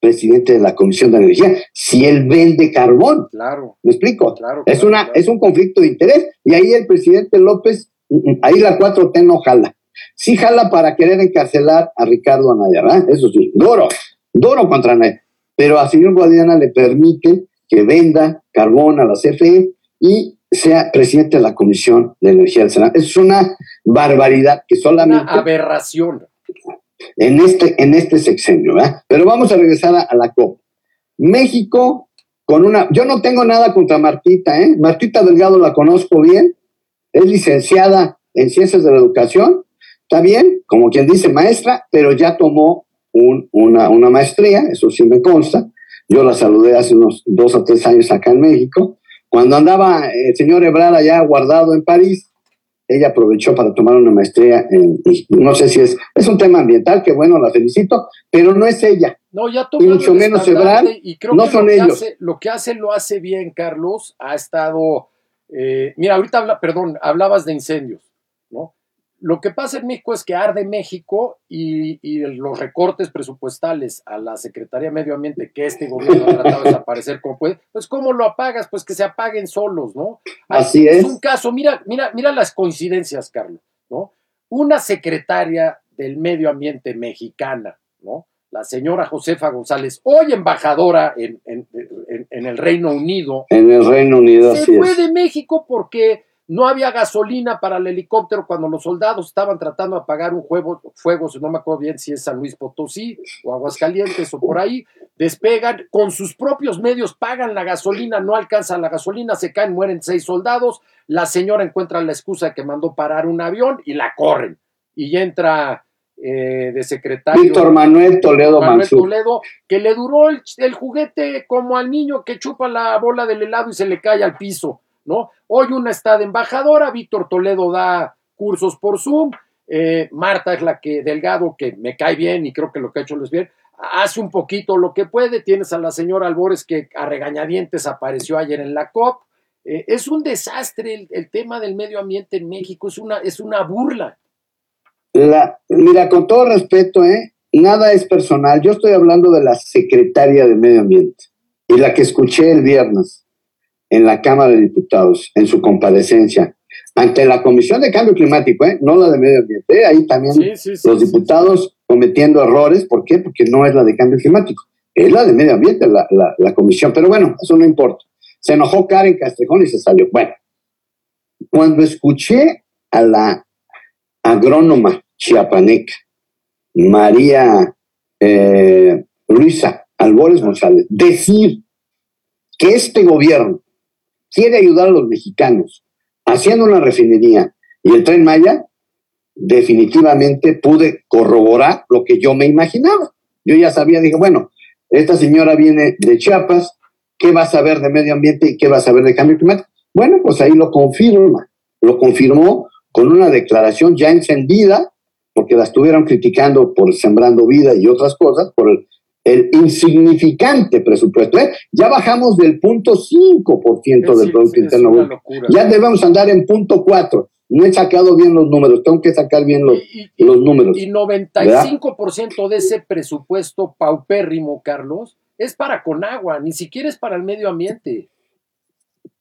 presidente de la Comisión de Energía si él vende carbón. Claro, ¿Me explico? claro. Es, una, claro. es un conflicto de interés. Y ahí el presidente López, mm, mm, ahí la 4T no jala. Sí jala para querer encarcelar a Ricardo Anaya, ¿verdad? Eso sí, duro, duro contra Anaya. Pero al señor Guadiana le permite que venda carbón a la CFE y sea presidente de la Comisión de Energía del Senado. Es una barbaridad que Una solamente aberración. En este, en este sexenio, ¿verdad? Pero vamos a regresar a, la COP. México con una, yo no tengo nada contra Martita, ¿eh? Martita Delgado la conozco bien, es licenciada en Ciencias de la Educación, está bien, como quien dice maestra, pero ya tomó un- una, una maestría, eso sí me consta. Yo la saludé hace unos dos o tres años acá en México. Cuando andaba el señor Ebrard allá guardado en París, ella aprovechó para tomar una maestría en, no sé si es, es un tema ambiental, que bueno, la felicito, pero no es ella. No, ya Y mucho menos Ebrard, y creo no que son lo que ellos. hace- lo que hace lo hace bien, Carlos. Ha estado. eh, mira, ahorita habla, perdón, hablabas de incendios, ¿no? Lo que pasa en México es que arde México y, y los recortes presupuestales a la Secretaría de Medio Ambiente que este gobierno ha tratado de desaparecer como puede, pues ¿cómo lo apagas? Pues que se apaguen solos, ¿no? Así Es es. un caso, mira, mira, mira las coincidencias, Carlos, ¿no? Una secretaria del medio ambiente mexicana, ¿no? La señora Josefa González, hoy embajadora en, en- en- en el Reino Unido, En el Reino Unido, se así fue es. de México porque no había gasolina para el helicóptero cuando los soldados estaban tratando de apagar un juego, fuego, si no me acuerdo bien si es San Luis Potosí o Aguascalientes o por ahí, despegan con sus propios medios, pagan la gasolina, no alcanza la gasolina, se caen, mueren seis soldados, la señora encuentra la excusa de que mandó parar un avión y la corren. Y entra eh, de secretario. Víctor Manuel Toledo Manuel Mansur. Toledo, que le duró el, el juguete como al niño que chupa la bola del helado y se le cae al piso, ¿no? Hoy una está de embajadora, Víctor Toledo da cursos por Zoom, eh, Marta es la que, Delgado, que me cae bien y creo que lo que ha hecho es bien, hace un poquito lo que puede. Tienes a la señora Albores que a regañadientes apareció ayer en la COP. Eh, es un desastre el, el, tema del medio ambiente en México, es una, es una burla. La, mira, con todo respeto, ¿eh? nada es personal. Yo estoy hablando de la secretaria de Medio Ambiente y la que escuché el viernes en la Cámara de Diputados, en su comparecencia, ante la Comisión de Cambio Climático, ¿eh? no la de Medio Ambiente. ¿eh? Ahí también sí, sí, sí, los diputados cometiendo errores. ¿Por qué? Porque no es la de Cambio Climático, es la de Medio Ambiente, la, la, la comisión. Pero bueno, eso no importa. Se enojó Karen Castrejón y se salió. Bueno, cuando escuché a la agrónoma chiapaneca, María eh, Luisa Albores González, decir que este gobierno quiere ayudar a los mexicanos haciendo una refinería y el tren Maya, definitivamente pude corroborar lo que yo me imaginaba. Yo ya sabía, dije, bueno, esta señora viene de Chiapas, ¿qué va a saber de medio ambiente y qué va a saber de cambio climático? Bueno, pues ahí lo confirma, lo confirmó con una declaración ya encendida, porque la estuvieron criticando por Sembrando Vida y otras cosas, por el, el insignificante presupuesto. ¿eh? Ya bajamos del punto 5% sí, del Producto Interno Bruto. Ya debemos andar en punto 4. No he sacado bien los números, tengo que sacar bien los, y, los números. Y 95% ¿verdad? de ese presupuesto paupérrimo, Carlos, es para Conagua, ni siquiera es para el medio ambiente.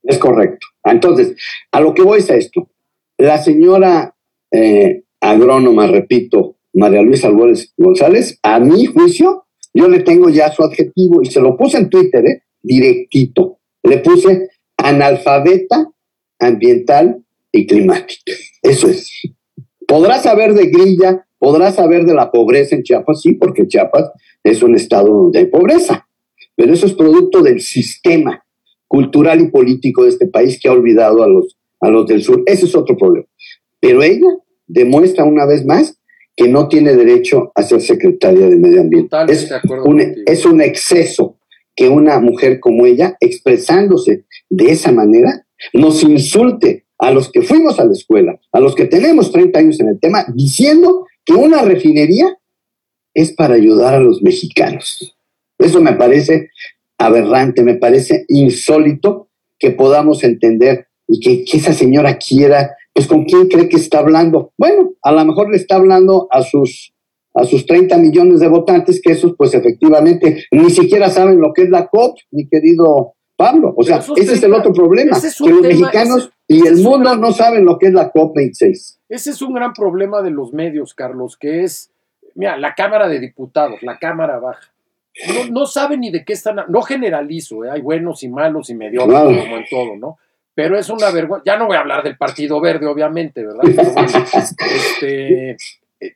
Es correcto. Entonces, a lo que voy es a esto. La señora eh, agrónoma, repito, María Luisa Álvarez González, a mi juicio, yo le tengo ya su adjetivo y se lo puse en Twitter, ¿eh? directito. Le puse analfabeta ambiental y climática. Eso es. Podrá saber de grilla, podrá saber de la pobreza en Chiapas, sí, porque Chiapas es un estado donde hay pobreza, pero eso es producto del sistema cultural y político de este país que ha olvidado a los a los del sur. Ese es otro problema. Pero ella demuestra una vez más que no tiene derecho a ser secretaria de Medio Ambiente. Es un, es un exceso que una mujer como ella, expresándose de esa manera, nos insulte a los que fuimos a la escuela, a los que tenemos 30 años en el tema, diciendo que una refinería es para ayudar a los mexicanos. Eso me parece aberrante, me parece insólito que podamos entender y que, que, esa señora quiera, pues con quién cree que está hablando. Bueno, a lo mejor le está hablando a sus, a sus 30 millones de votantes, que esos pues efectivamente ni siquiera saben lo que es la COP, mi querido Pablo. O sea, ese 30, es el otro problema, es que los tema, mexicanos ese, y el mundo gran, no saben lo que es la COP 26. Ese es un gran problema de los medios, Carlos, que es, mira, la Cámara de Diputados, la Cámara Baja. No, no saben ni de qué están, no generalizo, ¿eh? hay buenos y malos y mediocres, claro. como en todo, ¿no? Pero es una vergüenza. Ya no voy a hablar del Partido Verde, obviamente, ¿verdad? Pero bueno, este,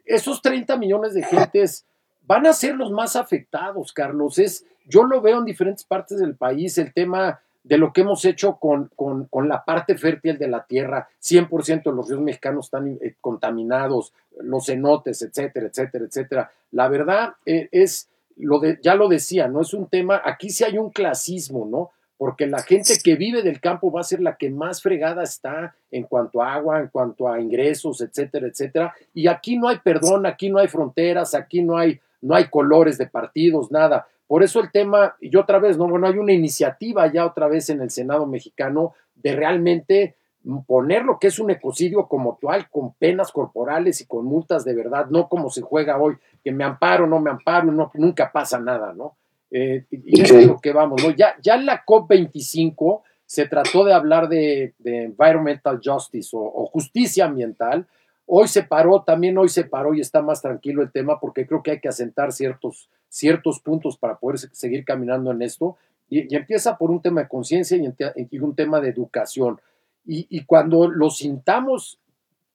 esos 30 millones de gentes van a ser los más afectados, Carlos. Es, yo lo veo en diferentes partes del país, el tema de lo que hemos hecho con, con, con la parte fértil de la tierra, 100% de los ríos mexicanos están eh, contaminados, los cenotes, etcétera, etcétera, etcétera. La verdad eh, es, lo de, ya lo decía, no es un tema, aquí sí hay un clasismo, ¿no? Porque la gente que vive del campo va a ser la que más fregada está en cuanto a agua, en cuanto a ingresos, etcétera, etcétera. Y aquí no hay perdón, aquí no hay fronteras, aquí no hay, no hay colores de partidos, nada. Por eso el tema, y otra vez, no, bueno, hay una iniciativa ya otra vez en el Senado mexicano de realmente poner lo que es un ecocidio como tal, con penas corporales y con multas de verdad, no como se juega hoy, que me amparo, no me amparo, no, nunca pasa nada, ¿no? Eh, y es lo que vamos, ¿no? Ya, ya en la COP25 se trató de hablar de, de environmental justice o, o, justicia ambiental. Hoy se paró, también hoy se paró y está más tranquilo el tema porque creo que hay que asentar ciertos, ciertos puntos para poder seguir caminando en esto. Y, y empieza por un tema de conciencia y, y, un tema de educación. Y, y cuando lo sintamos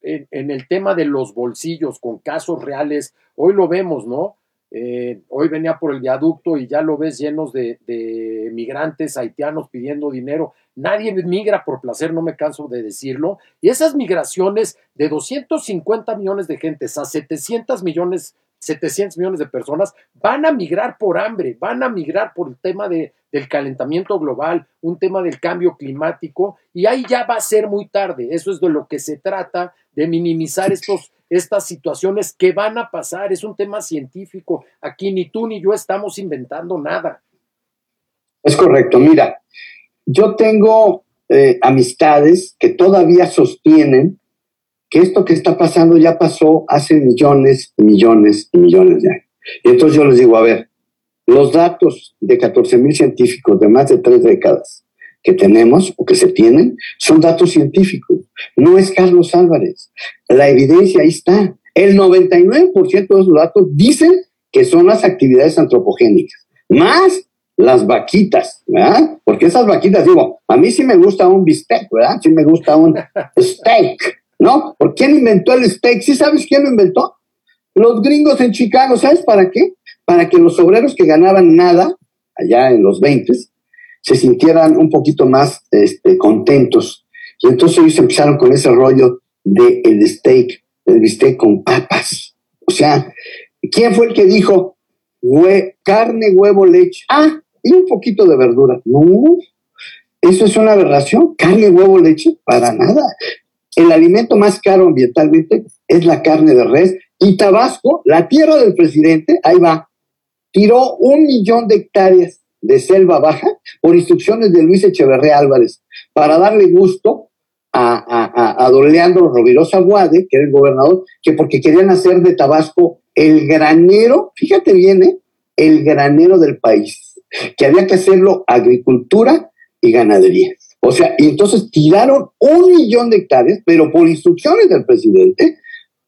en, en el tema de los bolsillos con casos reales, hoy lo vemos, ¿no? Eh, hoy venía por el viaducto y ya lo ves llenos de, de, migrantes haitianos pidiendo dinero. Nadie migra por placer, no me canso de decirlo. Y esas migraciones de 250 millones de gentes a 700 millones, 700 millones de personas van a migrar por hambre, van a migrar por el tema de, del calentamiento global, un tema del cambio climático, y ahí ya va a ser muy tarde. Eso es de lo que se trata, de minimizar estos estas situaciones que van a pasar. Es un tema científico. Aquí ni tú ni yo estamos inventando nada. Es correcto. Mira, yo tengo eh, amistades que todavía sostienen que esto que está pasando ya pasó hace millones y millones y millones de años. Y entonces yo les digo, a ver, los datos de 14 mil científicos de más de tres décadas que tenemos o que se tienen son datos científicos. No es Carlos Álvarez. La evidencia ahí está. El 99% de esos datos dicen que son las actividades antropogénicas, más las vaquitas, ¿verdad? Porque esas vaquitas, digo, a mí sí me gusta un bistec, ¿verdad? Sí me gusta un steak, ¿no? ¿Por quién inventó el steak? ¿Sí sabes quién lo inventó? Los gringos en Chicago, ¿sabes para qué? Para que los obreros que ganaban nada, allá en los 20, se sintieran un poquito más este, contentos. Y entonces ellos empezaron con ese rollo del el steak, el bistec con papas. O sea, ¿quién fue el que dijo carne, huevo, leche? Ah, y un poquito de verdura. No, eso es una aberración. Carne, huevo, leche, para nada. El alimento más caro ambientalmente es la carne de res. Y Tabasco, la tierra del presidente, ahí va, tiró un millón de hectáreas de selva baja por instrucciones de Luis Echeverría Álvarez para darle gusto a, a, a, don Leandro Rovirosa Guade, que era el gobernador, que porque querían hacer de Tabasco el granero, fíjate bien, ¿eh? el granero del país que había que hacerlo agricultura y ganadería. O sea, y entonces tiraron un millón de hectáreas, pero por instrucciones del presidente,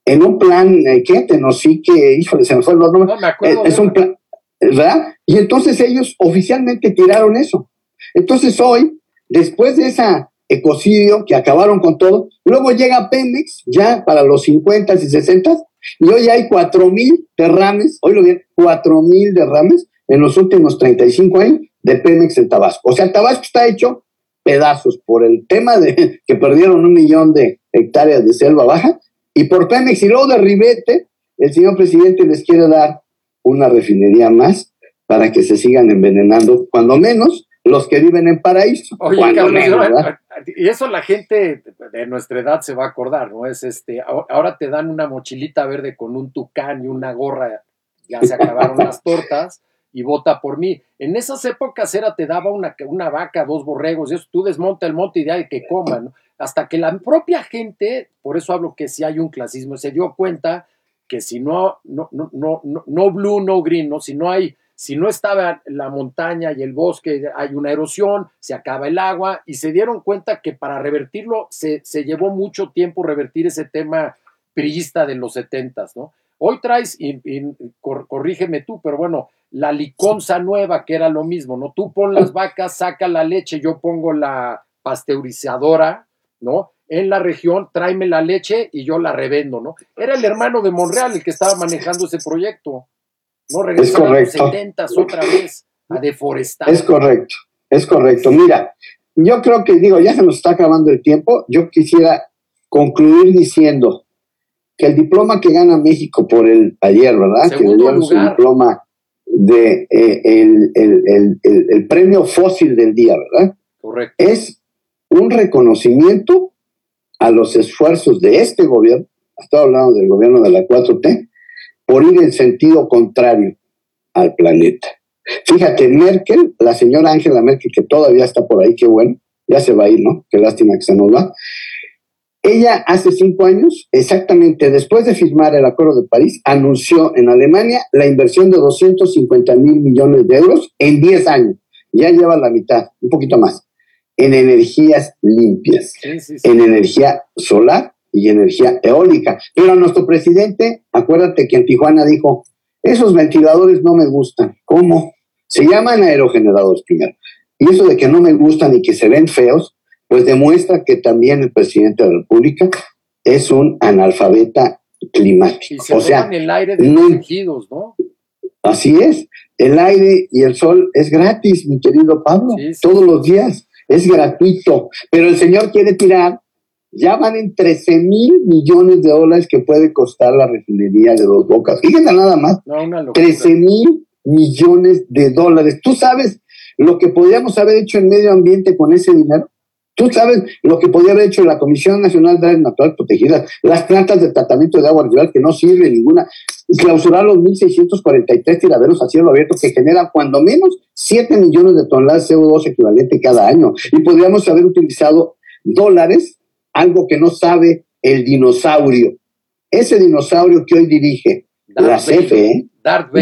en un plan eh, que sí que, híjole, se me fue el nombre. No, me acuerdo, eh, es un plan, ¿verdad? Y entonces ellos oficialmente tiraron eso. Entonces hoy, después de esa ecocidio que acabaron con todo, luego llega Pemex ya para los 50 y 60 y hoy hay cuatro mil derrames, hoy lo cuatro mil derrames en los últimos 35 años de Pemex en Tabasco. O sea, Tabasco está hecho pedazos por el tema de que perdieron un millón de hectáreas de selva baja y por Pemex y luego de Ribete, el señor presidente les quiere dar una refinería más para que se sigan envenenando, cuando menos los que viven en paraíso. y eso la gente de nuestra edad se va a acordar, ¿no? Es este, ahora te dan una mochilita verde con un tucán y una gorra, ya se acabaron las tortas y vota por mí. En esas épocas era, te daba una, una vaca, dos borregos, y eso tú desmonta el monte y de ahí que coman, hasta que la propia gente, por eso hablo que si hay un clasismo, se dio cuenta que si no, no, no, no, no, blue, no green, ¿no? si no hay, si no estaba la montaña y el bosque, hay una erosión, se acaba el agua, y se dieron cuenta que para revertirlo se, se llevó mucho tiempo revertir ese tema priista de los setentas, ¿no? Hoy traes, y, corrígeme tú, pero bueno, la liconza nueva, que era lo mismo, ¿no? Tú pon las vacas, saca la leche, yo pongo la pasteurizadora, ¿no? En la región, tráeme la leche y yo la revendo, ¿no? Era el hermano de Monreal el que estaba manejando ese proyecto, ¿no? Regresando a los 70 otra vez a deforestar. Es correcto, es correcto. Mira, yo creo que, digo, ya se nos está acabando el tiempo, yo quisiera concluir diciendo, que el diploma que gana México por el ayer, ¿verdad? que le dieron su diploma de eh, el, premio fósil del día, ¿verdad? Correcto. Es un reconocimiento a los esfuerzos de este gobierno, estoy hablando del gobierno de la 4T, por ir en sentido contrario al planeta. Fíjate, Merkel, la señora Angela Merkel, que todavía está por ahí, qué bueno, ya se va a ir, ¿no? Qué lástima que se nos va. Ella hace cinco años, exactamente después de firmar el Acuerdo de París, anunció en Alemania la inversión de 250 mil millones de euros en 10 años. Ya lleva la mitad, un poquito más, en energías limpias, en energía solar y energía eólica. Pero nuestro presidente, acuérdate que en Tijuana dijo, esos ventiladores no me gustan. ¿Cómo? Se llaman aerogeneradores primero. Y eso de que no me gustan y que se ven feos, pues demuestra que también el presidente de la República es un analfabeta climático. o sea, el aire de no, ¿no? Así es. El aire y el sol es gratis, mi querido Pablo, todos los días. Es gratuito. Pero el señor quiere tirar, ya van en 13 mil millones de dólares que puede costar la refinería de dos bocas. Fíjense nada más. No, 13 mil millones de dólares. ¿Tú sabes lo que podríamos haber hecho en medio ambiente con ese dinero? Tú sabes lo que podía haber hecho la Comisión Nacional de Áreas Naturales Protegidas, las plantas de tratamiento de agua residual que no sirve ninguna, clausurar los 1.643 tiraderos a cielo abierto que generan cuando menos 7 millones de toneladas de CO2 equivalente cada año. Y podríamos haber utilizado dólares, algo que no sabe el dinosaurio. Ese dinosaurio que hoy dirige la CFE,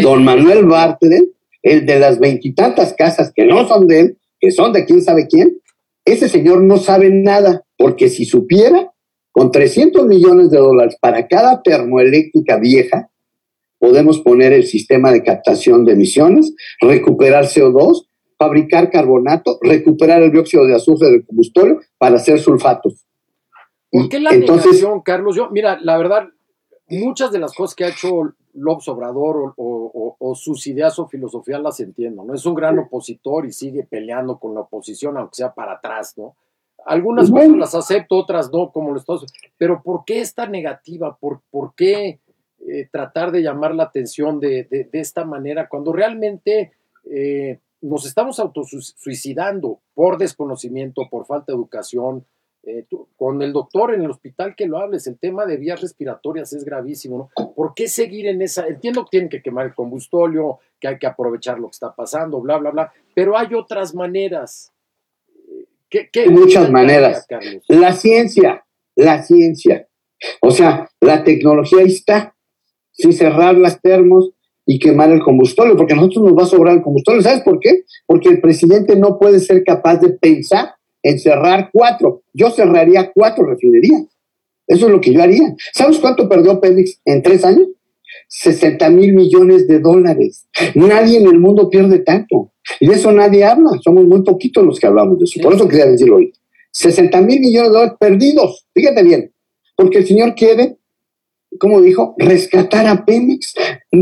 don Manuel Bartlett, el de las veintitantas casas que no son de él, que son de quién sabe quién, ese señor no sabe nada, porque si supiera, con 300 millones de dólares para cada termoeléctrica vieja, podemos poner el sistema de captación de emisiones, recuperar CO2, fabricar carbonato, recuperar el dióxido de azufre del combustible para hacer sulfatos. ¿Por qué la Entonces, Carlos? Yo, mira, la verdad, muchas de las cosas que ha hecho López Obrador o, sus ideas o filosofías las entiendo, ¿no? Es un gran opositor y sigue peleando con la oposición, aunque sea para atrás, ¿no? Algunas cosas las acepto, otras no, como lo Estados Pero ¿por qué esta negativa? ¿Por, por qué eh, tratar de llamar la atención de, de, esta manera cuando realmente eh, nos estamos autosuicidando por desconocimiento, por falta de educación, eh, con el doctor en el hospital que lo hables, el tema de vías respiratorias es gravísimo, ¿no? ¿Por qué seguir en esa? Entiendo que tienen que quemar el combustóleo, que hay que aprovechar lo que está pasando, bla, bla, bla, pero hay otras maneras. ¿Qué, qué, muchas maneras. La ciencia, la ciencia. O sea, la tecnología está. Si cerrar las termos y quemar el combustorio, porque a nosotros nos va a sobrar el combustorio. ¿Sabes por qué? Porque el presidente no puede ser capaz de pensar en cerrar cuatro. Yo cerraría cuatro refinerías. Eso es lo que yo haría. ¿Sabes cuánto perdió Pemex en tres años? 60 mil millones de dólares. Nadie en el mundo pierde tanto. Y de eso nadie habla. Somos muy poquitos los que hablamos de eso. Por eso quería decirlo hoy. 60 mil millones de dólares perdidos. Fíjate bien. Porque el señor quiere, como dijo, rescatar a Pemex.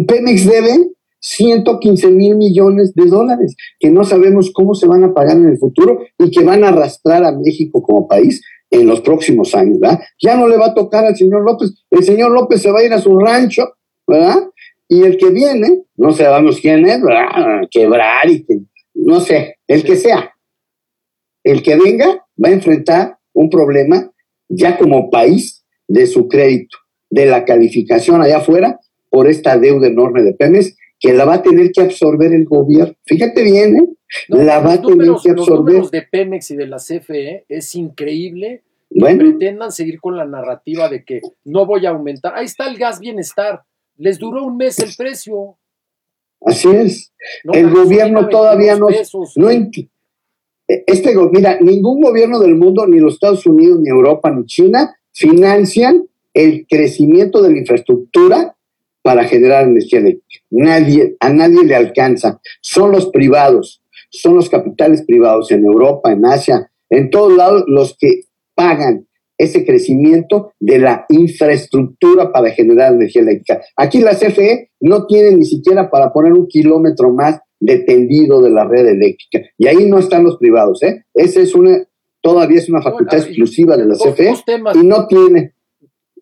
Pemex debe 115 mil millones de dólares que no sabemos cómo se van a pagar en el futuro y que van a arrastrar a México como país en los próximos años, ¿verdad? Ya no le va a tocar al señor López, el señor López se va a ir a su rancho, ¿verdad? Y el que viene, no sabemos quién es, ¿verdad? Quebrar y que, no sé, el que sea, el que venga va a enfrentar un problema ya como país de su crédito, de la calificación allá afuera por esta deuda enorme de Pemex que la va a tener que absorber el gobierno. Fíjate bien, ¿eh? la va a tener que absorber. Los de Pemex y de la CFE es increíble bueno. que pretendan seguir con la narrativa de que no voy a aumentar. Ahí está el gas bienestar. Les duró un mes el precio. Así es. el gobierno todavía no, no este, mira, ningún gobierno del mundo, ni los Estados Unidos, ni Europa, ni China, financian el crecimiento de la infraestructura para generar energía eléctrica. Nadie, a nadie le alcanza. Son los privados, son los capitales privados en Europa, en Asia, en todos lados los que pagan ese crecimiento de la infraestructura para generar energía eléctrica. Aquí la CFE no tiene ni siquiera para poner un kilómetro más de tendido de la red eléctrica. Y ahí no están los privados, ¿eh? Esa es una, todavía es una facultad exclusiva de la CFE y no tiene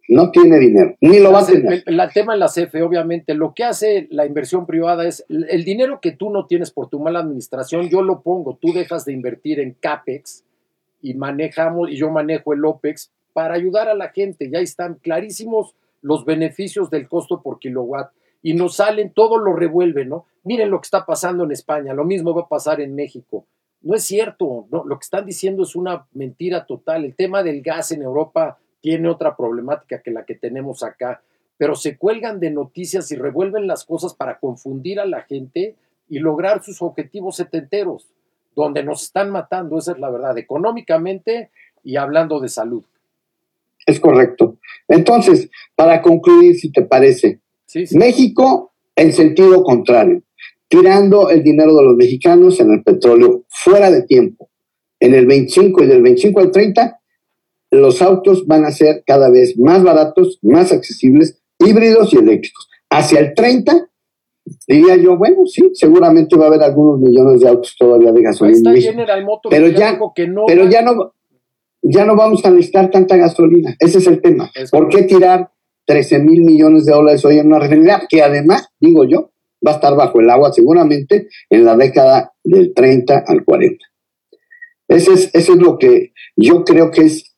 no tiene dinero, ni lo va a tener. El, tema en la CFE, obviamente, lo que hace la inversión privada es el dinero que tú no tienes por tu mala administración, yo lo pongo, tú dejas de invertir en CAPEX y manejamos, y yo manejo el OPEX para ayudar a la gente. Ya están clarísimos los beneficios del costo por kilowatt y nos salen, todo lo revuelve, ¿no? Miren lo que está pasando en España, lo mismo va a pasar en México. No es cierto, ¿no? lo que están diciendo es una mentira total. El tema del gas en Europa tiene otra problemática que la que tenemos acá, pero se cuelgan de noticias y revuelven las cosas para confundir a la gente y lograr sus objetivos setenteros, donde nos están matando, esa es la verdad, económicamente y hablando de salud. Es correcto. Entonces, para concluir, si te parece, México en sentido contrario, tirando el dinero de los mexicanos en el petróleo fuera de tiempo. En el 25 y del 25 al 30 los autos van a ser cada vez más baratos, más accesibles, híbridos y eléctricos. Hacia el 30, diría yo, bueno, sí, seguramente va a haber algunos millones de autos todavía de gasolina. pero ya, no pero ya no, ya no vamos a necesitar tanta gasolina. Ese es el tema. ¿Por qué tirar 13 mil millones de dólares hoy en una refinería que además, digo yo, va a estar bajo el agua seguramente en la década del 30 al 40? Ese es, eso es lo que yo creo que es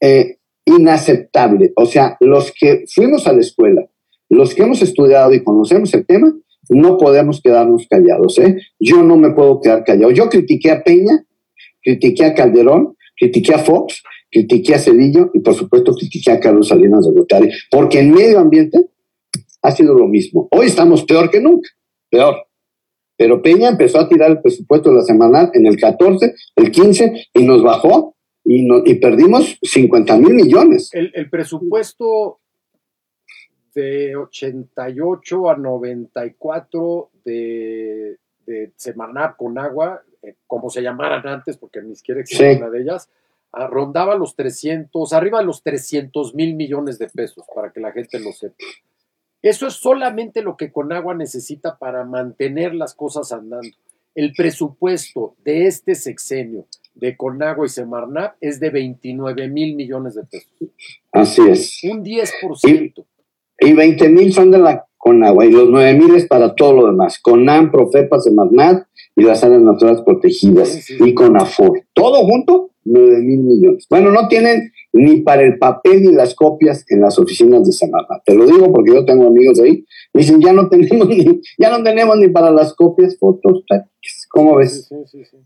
eh, inaceptable. O sea, los que fuimos a la escuela, los que hemos estudiado y conocemos el tema, no podemos quedarnos callados. ¿eh? Yo no me puedo quedar callado. Yo critiqué a Peña, critiqué a Calderón, critiqué a Fox, critiqué a Cedillo y por supuesto critiqué a Carlos Salinas de Gortari, porque en medio ambiente ha sido lo mismo. Hoy estamos peor que nunca, peor. Pero Peña empezó a tirar el presupuesto de la semana en el 14, el 15 y nos bajó y, no, y perdimos 50 mil millones. El, el presupuesto de 88 a 94 de, de Semarnap con agua, eh, como se llamaran antes, porque ni siquiera existe Sí. una de ellas, ah, rondaba los 300, arriba de los 300 mil millones de pesos, para que la gente lo sepa. Eso es solamente lo que Conagua necesita para mantener las cosas andando. El presupuesto de este sexenio de Conagua y Semarnap es de 29 mil millones de pesos. Así es. Un 10%. Y 20 mil son de la Conagua y los 9 mil es para todo lo demás. Conam, Profepa, Semarnat y las áreas naturales protegidas Sí, sí. y Conafor. Todo junto, 9 mil millones. Bueno, no tienen ni para el papel ni las copias en las oficinas de Semarnat. Te lo digo porque yo tengo amigos ahí. Me dicen, ya no tenemos ni, ya no tenemos ni para las copias, fotos. ¿Cómo ves? Sí, sí, sí, sí.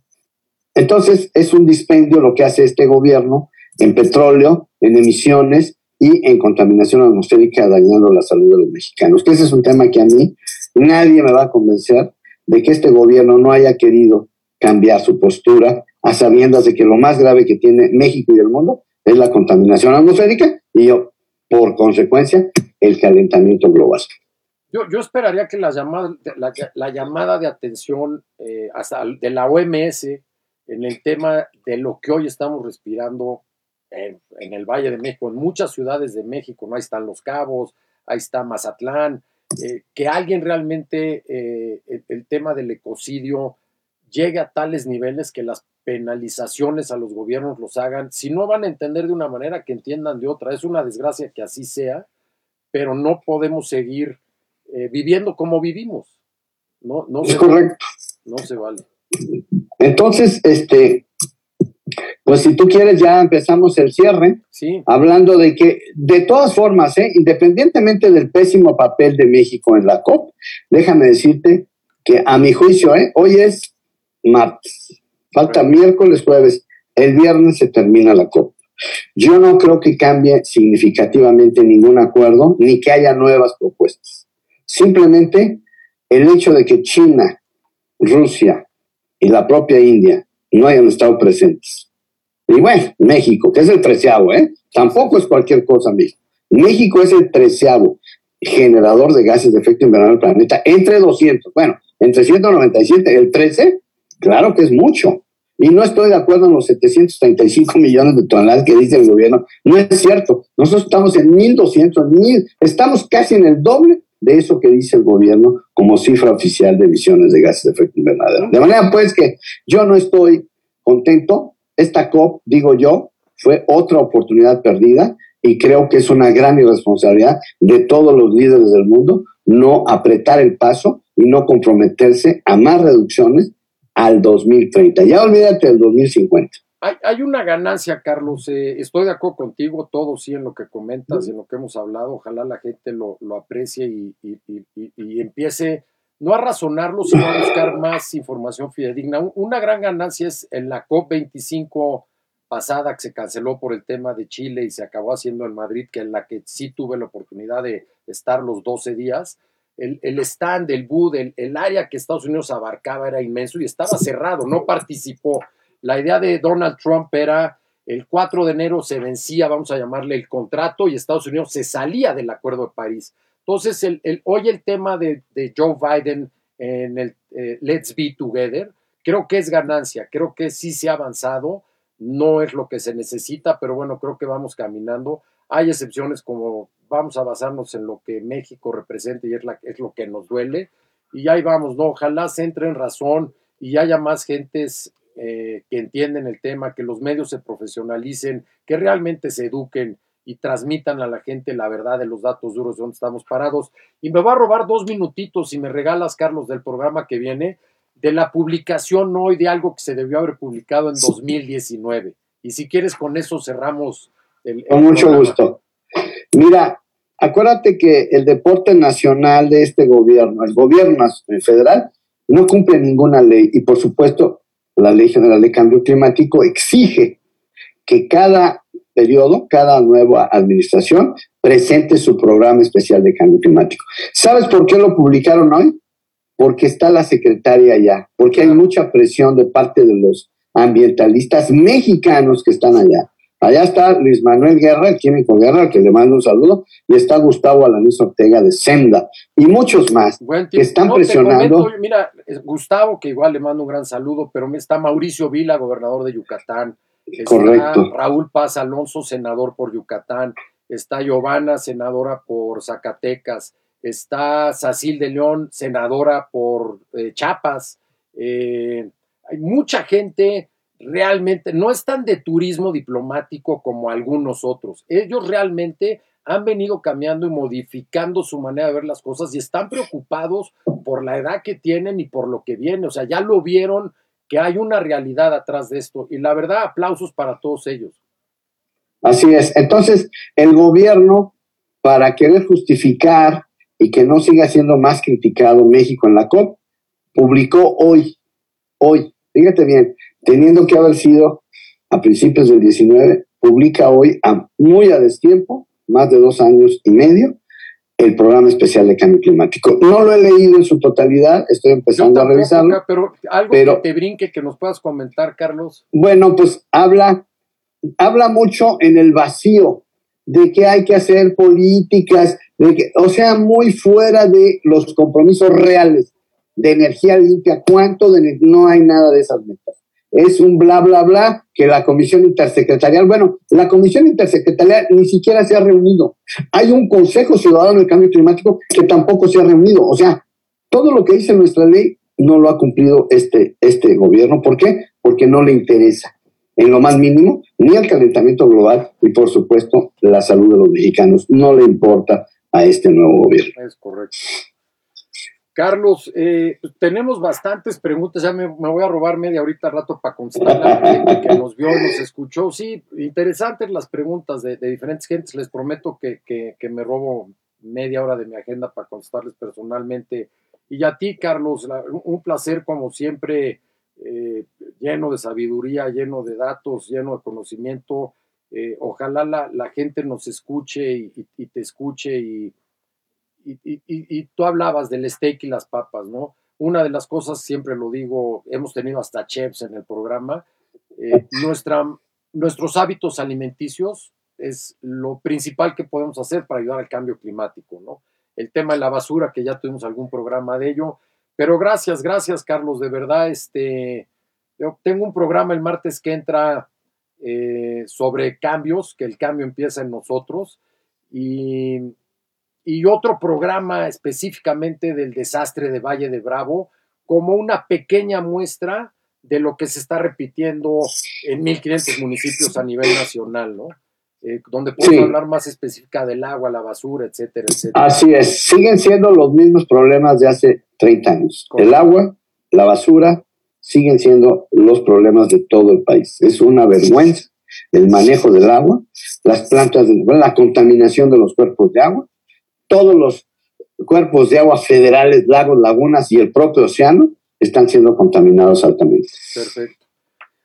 Entonces, es un dispendio lo que hace este gobierno en petróleo, en emisiones y en contaminación atmosférica, dañando la salud de los mexicanos. Que ese es un tema que a mí nadie me va a convencer de que este gobierno no haya querido cambiar su postura a sabiendas de que lo más grave que tiene México y el mundo es la contaminación atmosférica y yo, por consecuencia, el calentamiento global. Yo, yo esperaría que la llamada, la, la llamada de atención eh, hasta de la OMS en el tema de lo que hoy estamos respirando en, en, el Valle de México, en muchas ciudades de México, ¿no? Ahí están Los Cabos, ahí está Mazatlán, eh, que alguien realmente, eh, el, el, tema del ecocidio llegue a tales niveles que las penalizaciones a los gobiernos los hagan, si no van a entender de una manera, que entiendan de otra. Es una desgracia que así sea, pero no podemos seguir eh, viviendo como vivimos. No, no, es se correcto. Vale, no se vale. Entonces, este, pues si tú quieres ya empezamos el cierre, sí. hablando de que de todas formas, ¿eh? independientemente del pésimo papel de México en la COP, déjame decirte que a mi juicio, ¿eh? hoy es martes, falta miércoles, jueves, el viernes se termina la COP. Yo no creo que cambie significativamente ningún acuerdo ni que haya nuevas propuestas. Simplemente el hecho de que China, Rusia y la propia India no hayan estado presentes. Y bueno, México, que es el treceavo, ¿eh? Tampoco es cualquier cosa, México. México es el treceavo generador de gases de efecto invernadero del planeta, entre 200. Bueno, entre 197, el 13, claro que es mucho. Y no estoy de acuerdo en los 735 millones de toneladas que dice el gobierno. No es cierto. Nosotros estamos en 1.200, 1.000. Estamos casi en el doble de eso que dice el gobierno como cifra oficial de emisiones de gases de efecto invernadero. De manera pues que yo no estoy contento. Esta COP, digo yo, fue otra oportunidad perdida y creo que es una gran irresponsabilidad de todos los líderes del mundo no apretar el paso y no comprometerse a más reducciones al 2030. Ya olvídate del 2050. Hay, hay una ganancia, Carlos. Eh, estoy de acuerdo contigo, todo sí en lo que comentas, y en lo que hemos hablado. Ojalá la gente lo, lo aprecie y, y, y, y, empiece no a razonarlo, sino a buscar más información fidedigna. Una gran ganancia es en la COP25 pasada que se canceló por el tema de Chile y se acabó haciendo en Madrid, que en la que sí tuve la oportunidad de estar los 12 días. El, el stand, el booth, el, el, área que Estados Unidos abarcaba era inmenso y estaba cerrado, no participó. La idea de Donald Trump era el 4 de enero se vencía, vamos a llamarle el contrato, y Estados Unidos se salía del Acuerdo de París. Entonces, el, el, hoy el tema de, de, Joe Biden en el eh, Let's Be Together, creo que es ganancia, creo que sí se ha avanzado, no es lo que se necesita, pero bueno, creo que vamos caminando. Hay excepciones como vamos a basarnos en lo que México representa y es, la, es lo que nos duele, y ahí vamos, ¿no? Ojalá se entre en razón y haya más gentes eh, que entienden el tema, que los medios se profesionalicen, que realmente se eduquen y transmitan a la gente la verdad de los datos duros de dónde estamos parados. Y me va a robar dos minutitos si me regalas, Carlos, del programa que viene, de la publicación hoy de algo que se debió haber publicado en 2019. Y si quieres, con eso cerramos el. el Con mucho programa. gusto. Mira, acuérdate que el deporte nacional de este gobierno, el gobierno federal, no cumple ninguna ley y por supuesto la Ley General de Cambio Climático exige que cada periodo, cada nueva administración presente su programa especial de cambio climático. ¿Sabes por qué lo publicaron hoy? Porque está la secretaria allá, porque hay mucha presión de parte de los ambientalistas mexicanos que están allá. Allá está Luis Manuel Guerra, el químico Guerra, al que le mando un saludo, y está Gustavo Alanís Ortega de Senda, y muchos más que están No, presionando. comento, mira, Gustavo, que igual le mando un gran saludo, pero está Mauricio Vila, gobernador de Yucatán. Está Correcto. Raúl Paz Alonso, senador por Yucatán. Está Giovanna, senadora por Zacatecas. Está Sacil de León, senadora por eh, Chiapas. Eh, hay mucha gente realmente, no están de turismo diplomático como algunos otros. Ellos realmente han venido cambiando y modificando su manera de ver las cosas y están preocupados por la edad que tienen y por lo que viene. O sea, ya lo vieron que hay una realidad atrás de esto. Y la verdad, aplausos para todos ellos. Así es. Entonces, el gobierno, para querer justificar y que no siga siendo más criticado México en la COP, publicó hoy, hoy, fíjate bien, teniendo que haber sido a principios del 19, publica hoy a muy a destiempo, más de dos años y medio, el programa especial de cambio climático. No lo he leído en su totalidad, estoy empezando a revisarlo. pero algo pero- que te brinque, que nos puedas comentar, Carlos. Bueno, pues habla, habla mucho en el vacío de que hay que hacer políticas, de que, o sea, muy fuera de los compromisos reales de energía limpia. ¿Cuánto de no hay nada de esas metas? Es un bla, bla, bla que la Comisión Intersecretarial, bueno, la Comisión Intersecretarial ni siquiera se ha reunido. Hay un Consejo Ciudadano del Cambio Climático que tampoco se ha reunido. O sea, todo lo que dice nuestra ley no lo ha cumplido este, este gobierno. ¿Por qué? Porque no le interesa en lo más mínimo ni el calentamiento global y por supuesto la salud de los mexicanos. No le importa a este nuevo gobierno. Es correcto. Carlos, eh, tenemos bastantes preguntas, ya me, voy a robar media ahorita rato para contestar a la gente que nos vio, nos escuchó. Sí, interesantes las preguntas de, diferentes gentes. Les prometo que, que- me robo media hora de mi agenda para contestarles personalmente. Y a ti, Carlos, un placer como siempre, eh, lleno de sabiduría, lleno de datos, lleno de conocimiento. Eh, ojalá la, gente nos escuche y- y te escuche y, y, y- y- tú hablabas del steak y las papas, ¿no? Una de las cosas, siempre lo digo, hemos tenido hasta chefs en el programa, eh, nuestros hábitos alimenticios es lo principal que podemos hacer para ayudar al cambio climático, ¿no? El tema de la basura, que ya tuvimos algún programa de ello, pero gracias, gracias Carlos, de verdad, este, yo tengo un programa el martes que entra eh, sobre cambios, que el cambio empieza en nosotros, y, y otro programa específicamente del desastre de Valle de Bravo, como una pequeña muestra de lo que se está repitiendo en 1.500 municipios a nivel nacional, ¿no? Eh, donde Sí. hablar más específica del agua, la basura, etcétera, etcétera. Así es, siguen siendo los mismos problemas de hace 30 años. El agua, la basura, siguen siendo los problemas de todo el país. Es una vergüenza el manejo del agua, las plantas, de, la contaminación de los cuerpos de agua, todos los cuerpos de agua federales, lagos, lagunas y el propio océano están siendo contaminados altamente. Perfecto.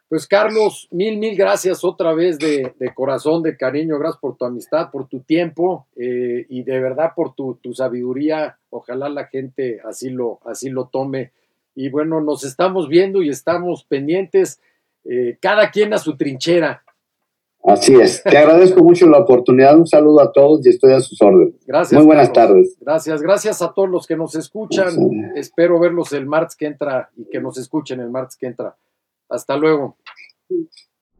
Pues Carlos, mil, mil gracias otra vez de, de corazón, de cariño, gracias por tu amistad, por tu tiempo eh, y de verdad por tu, tu sabiduría. Ojalá la gente así lo, así lo tome. Y bueno, nos estamos viendo y estamos pendientes, eh, cada quien a su trinchera. Así es. Te agradezco mucho la oportunidad. Un saludo a todos y estoy a sus órdenes. Gracias. Muy buenas Carlos. tardes. Gracias, gracias a todos los que nos escuchan. Espero verlos el martes que entra y que nos escuchen el martes que entra. Hasta luego.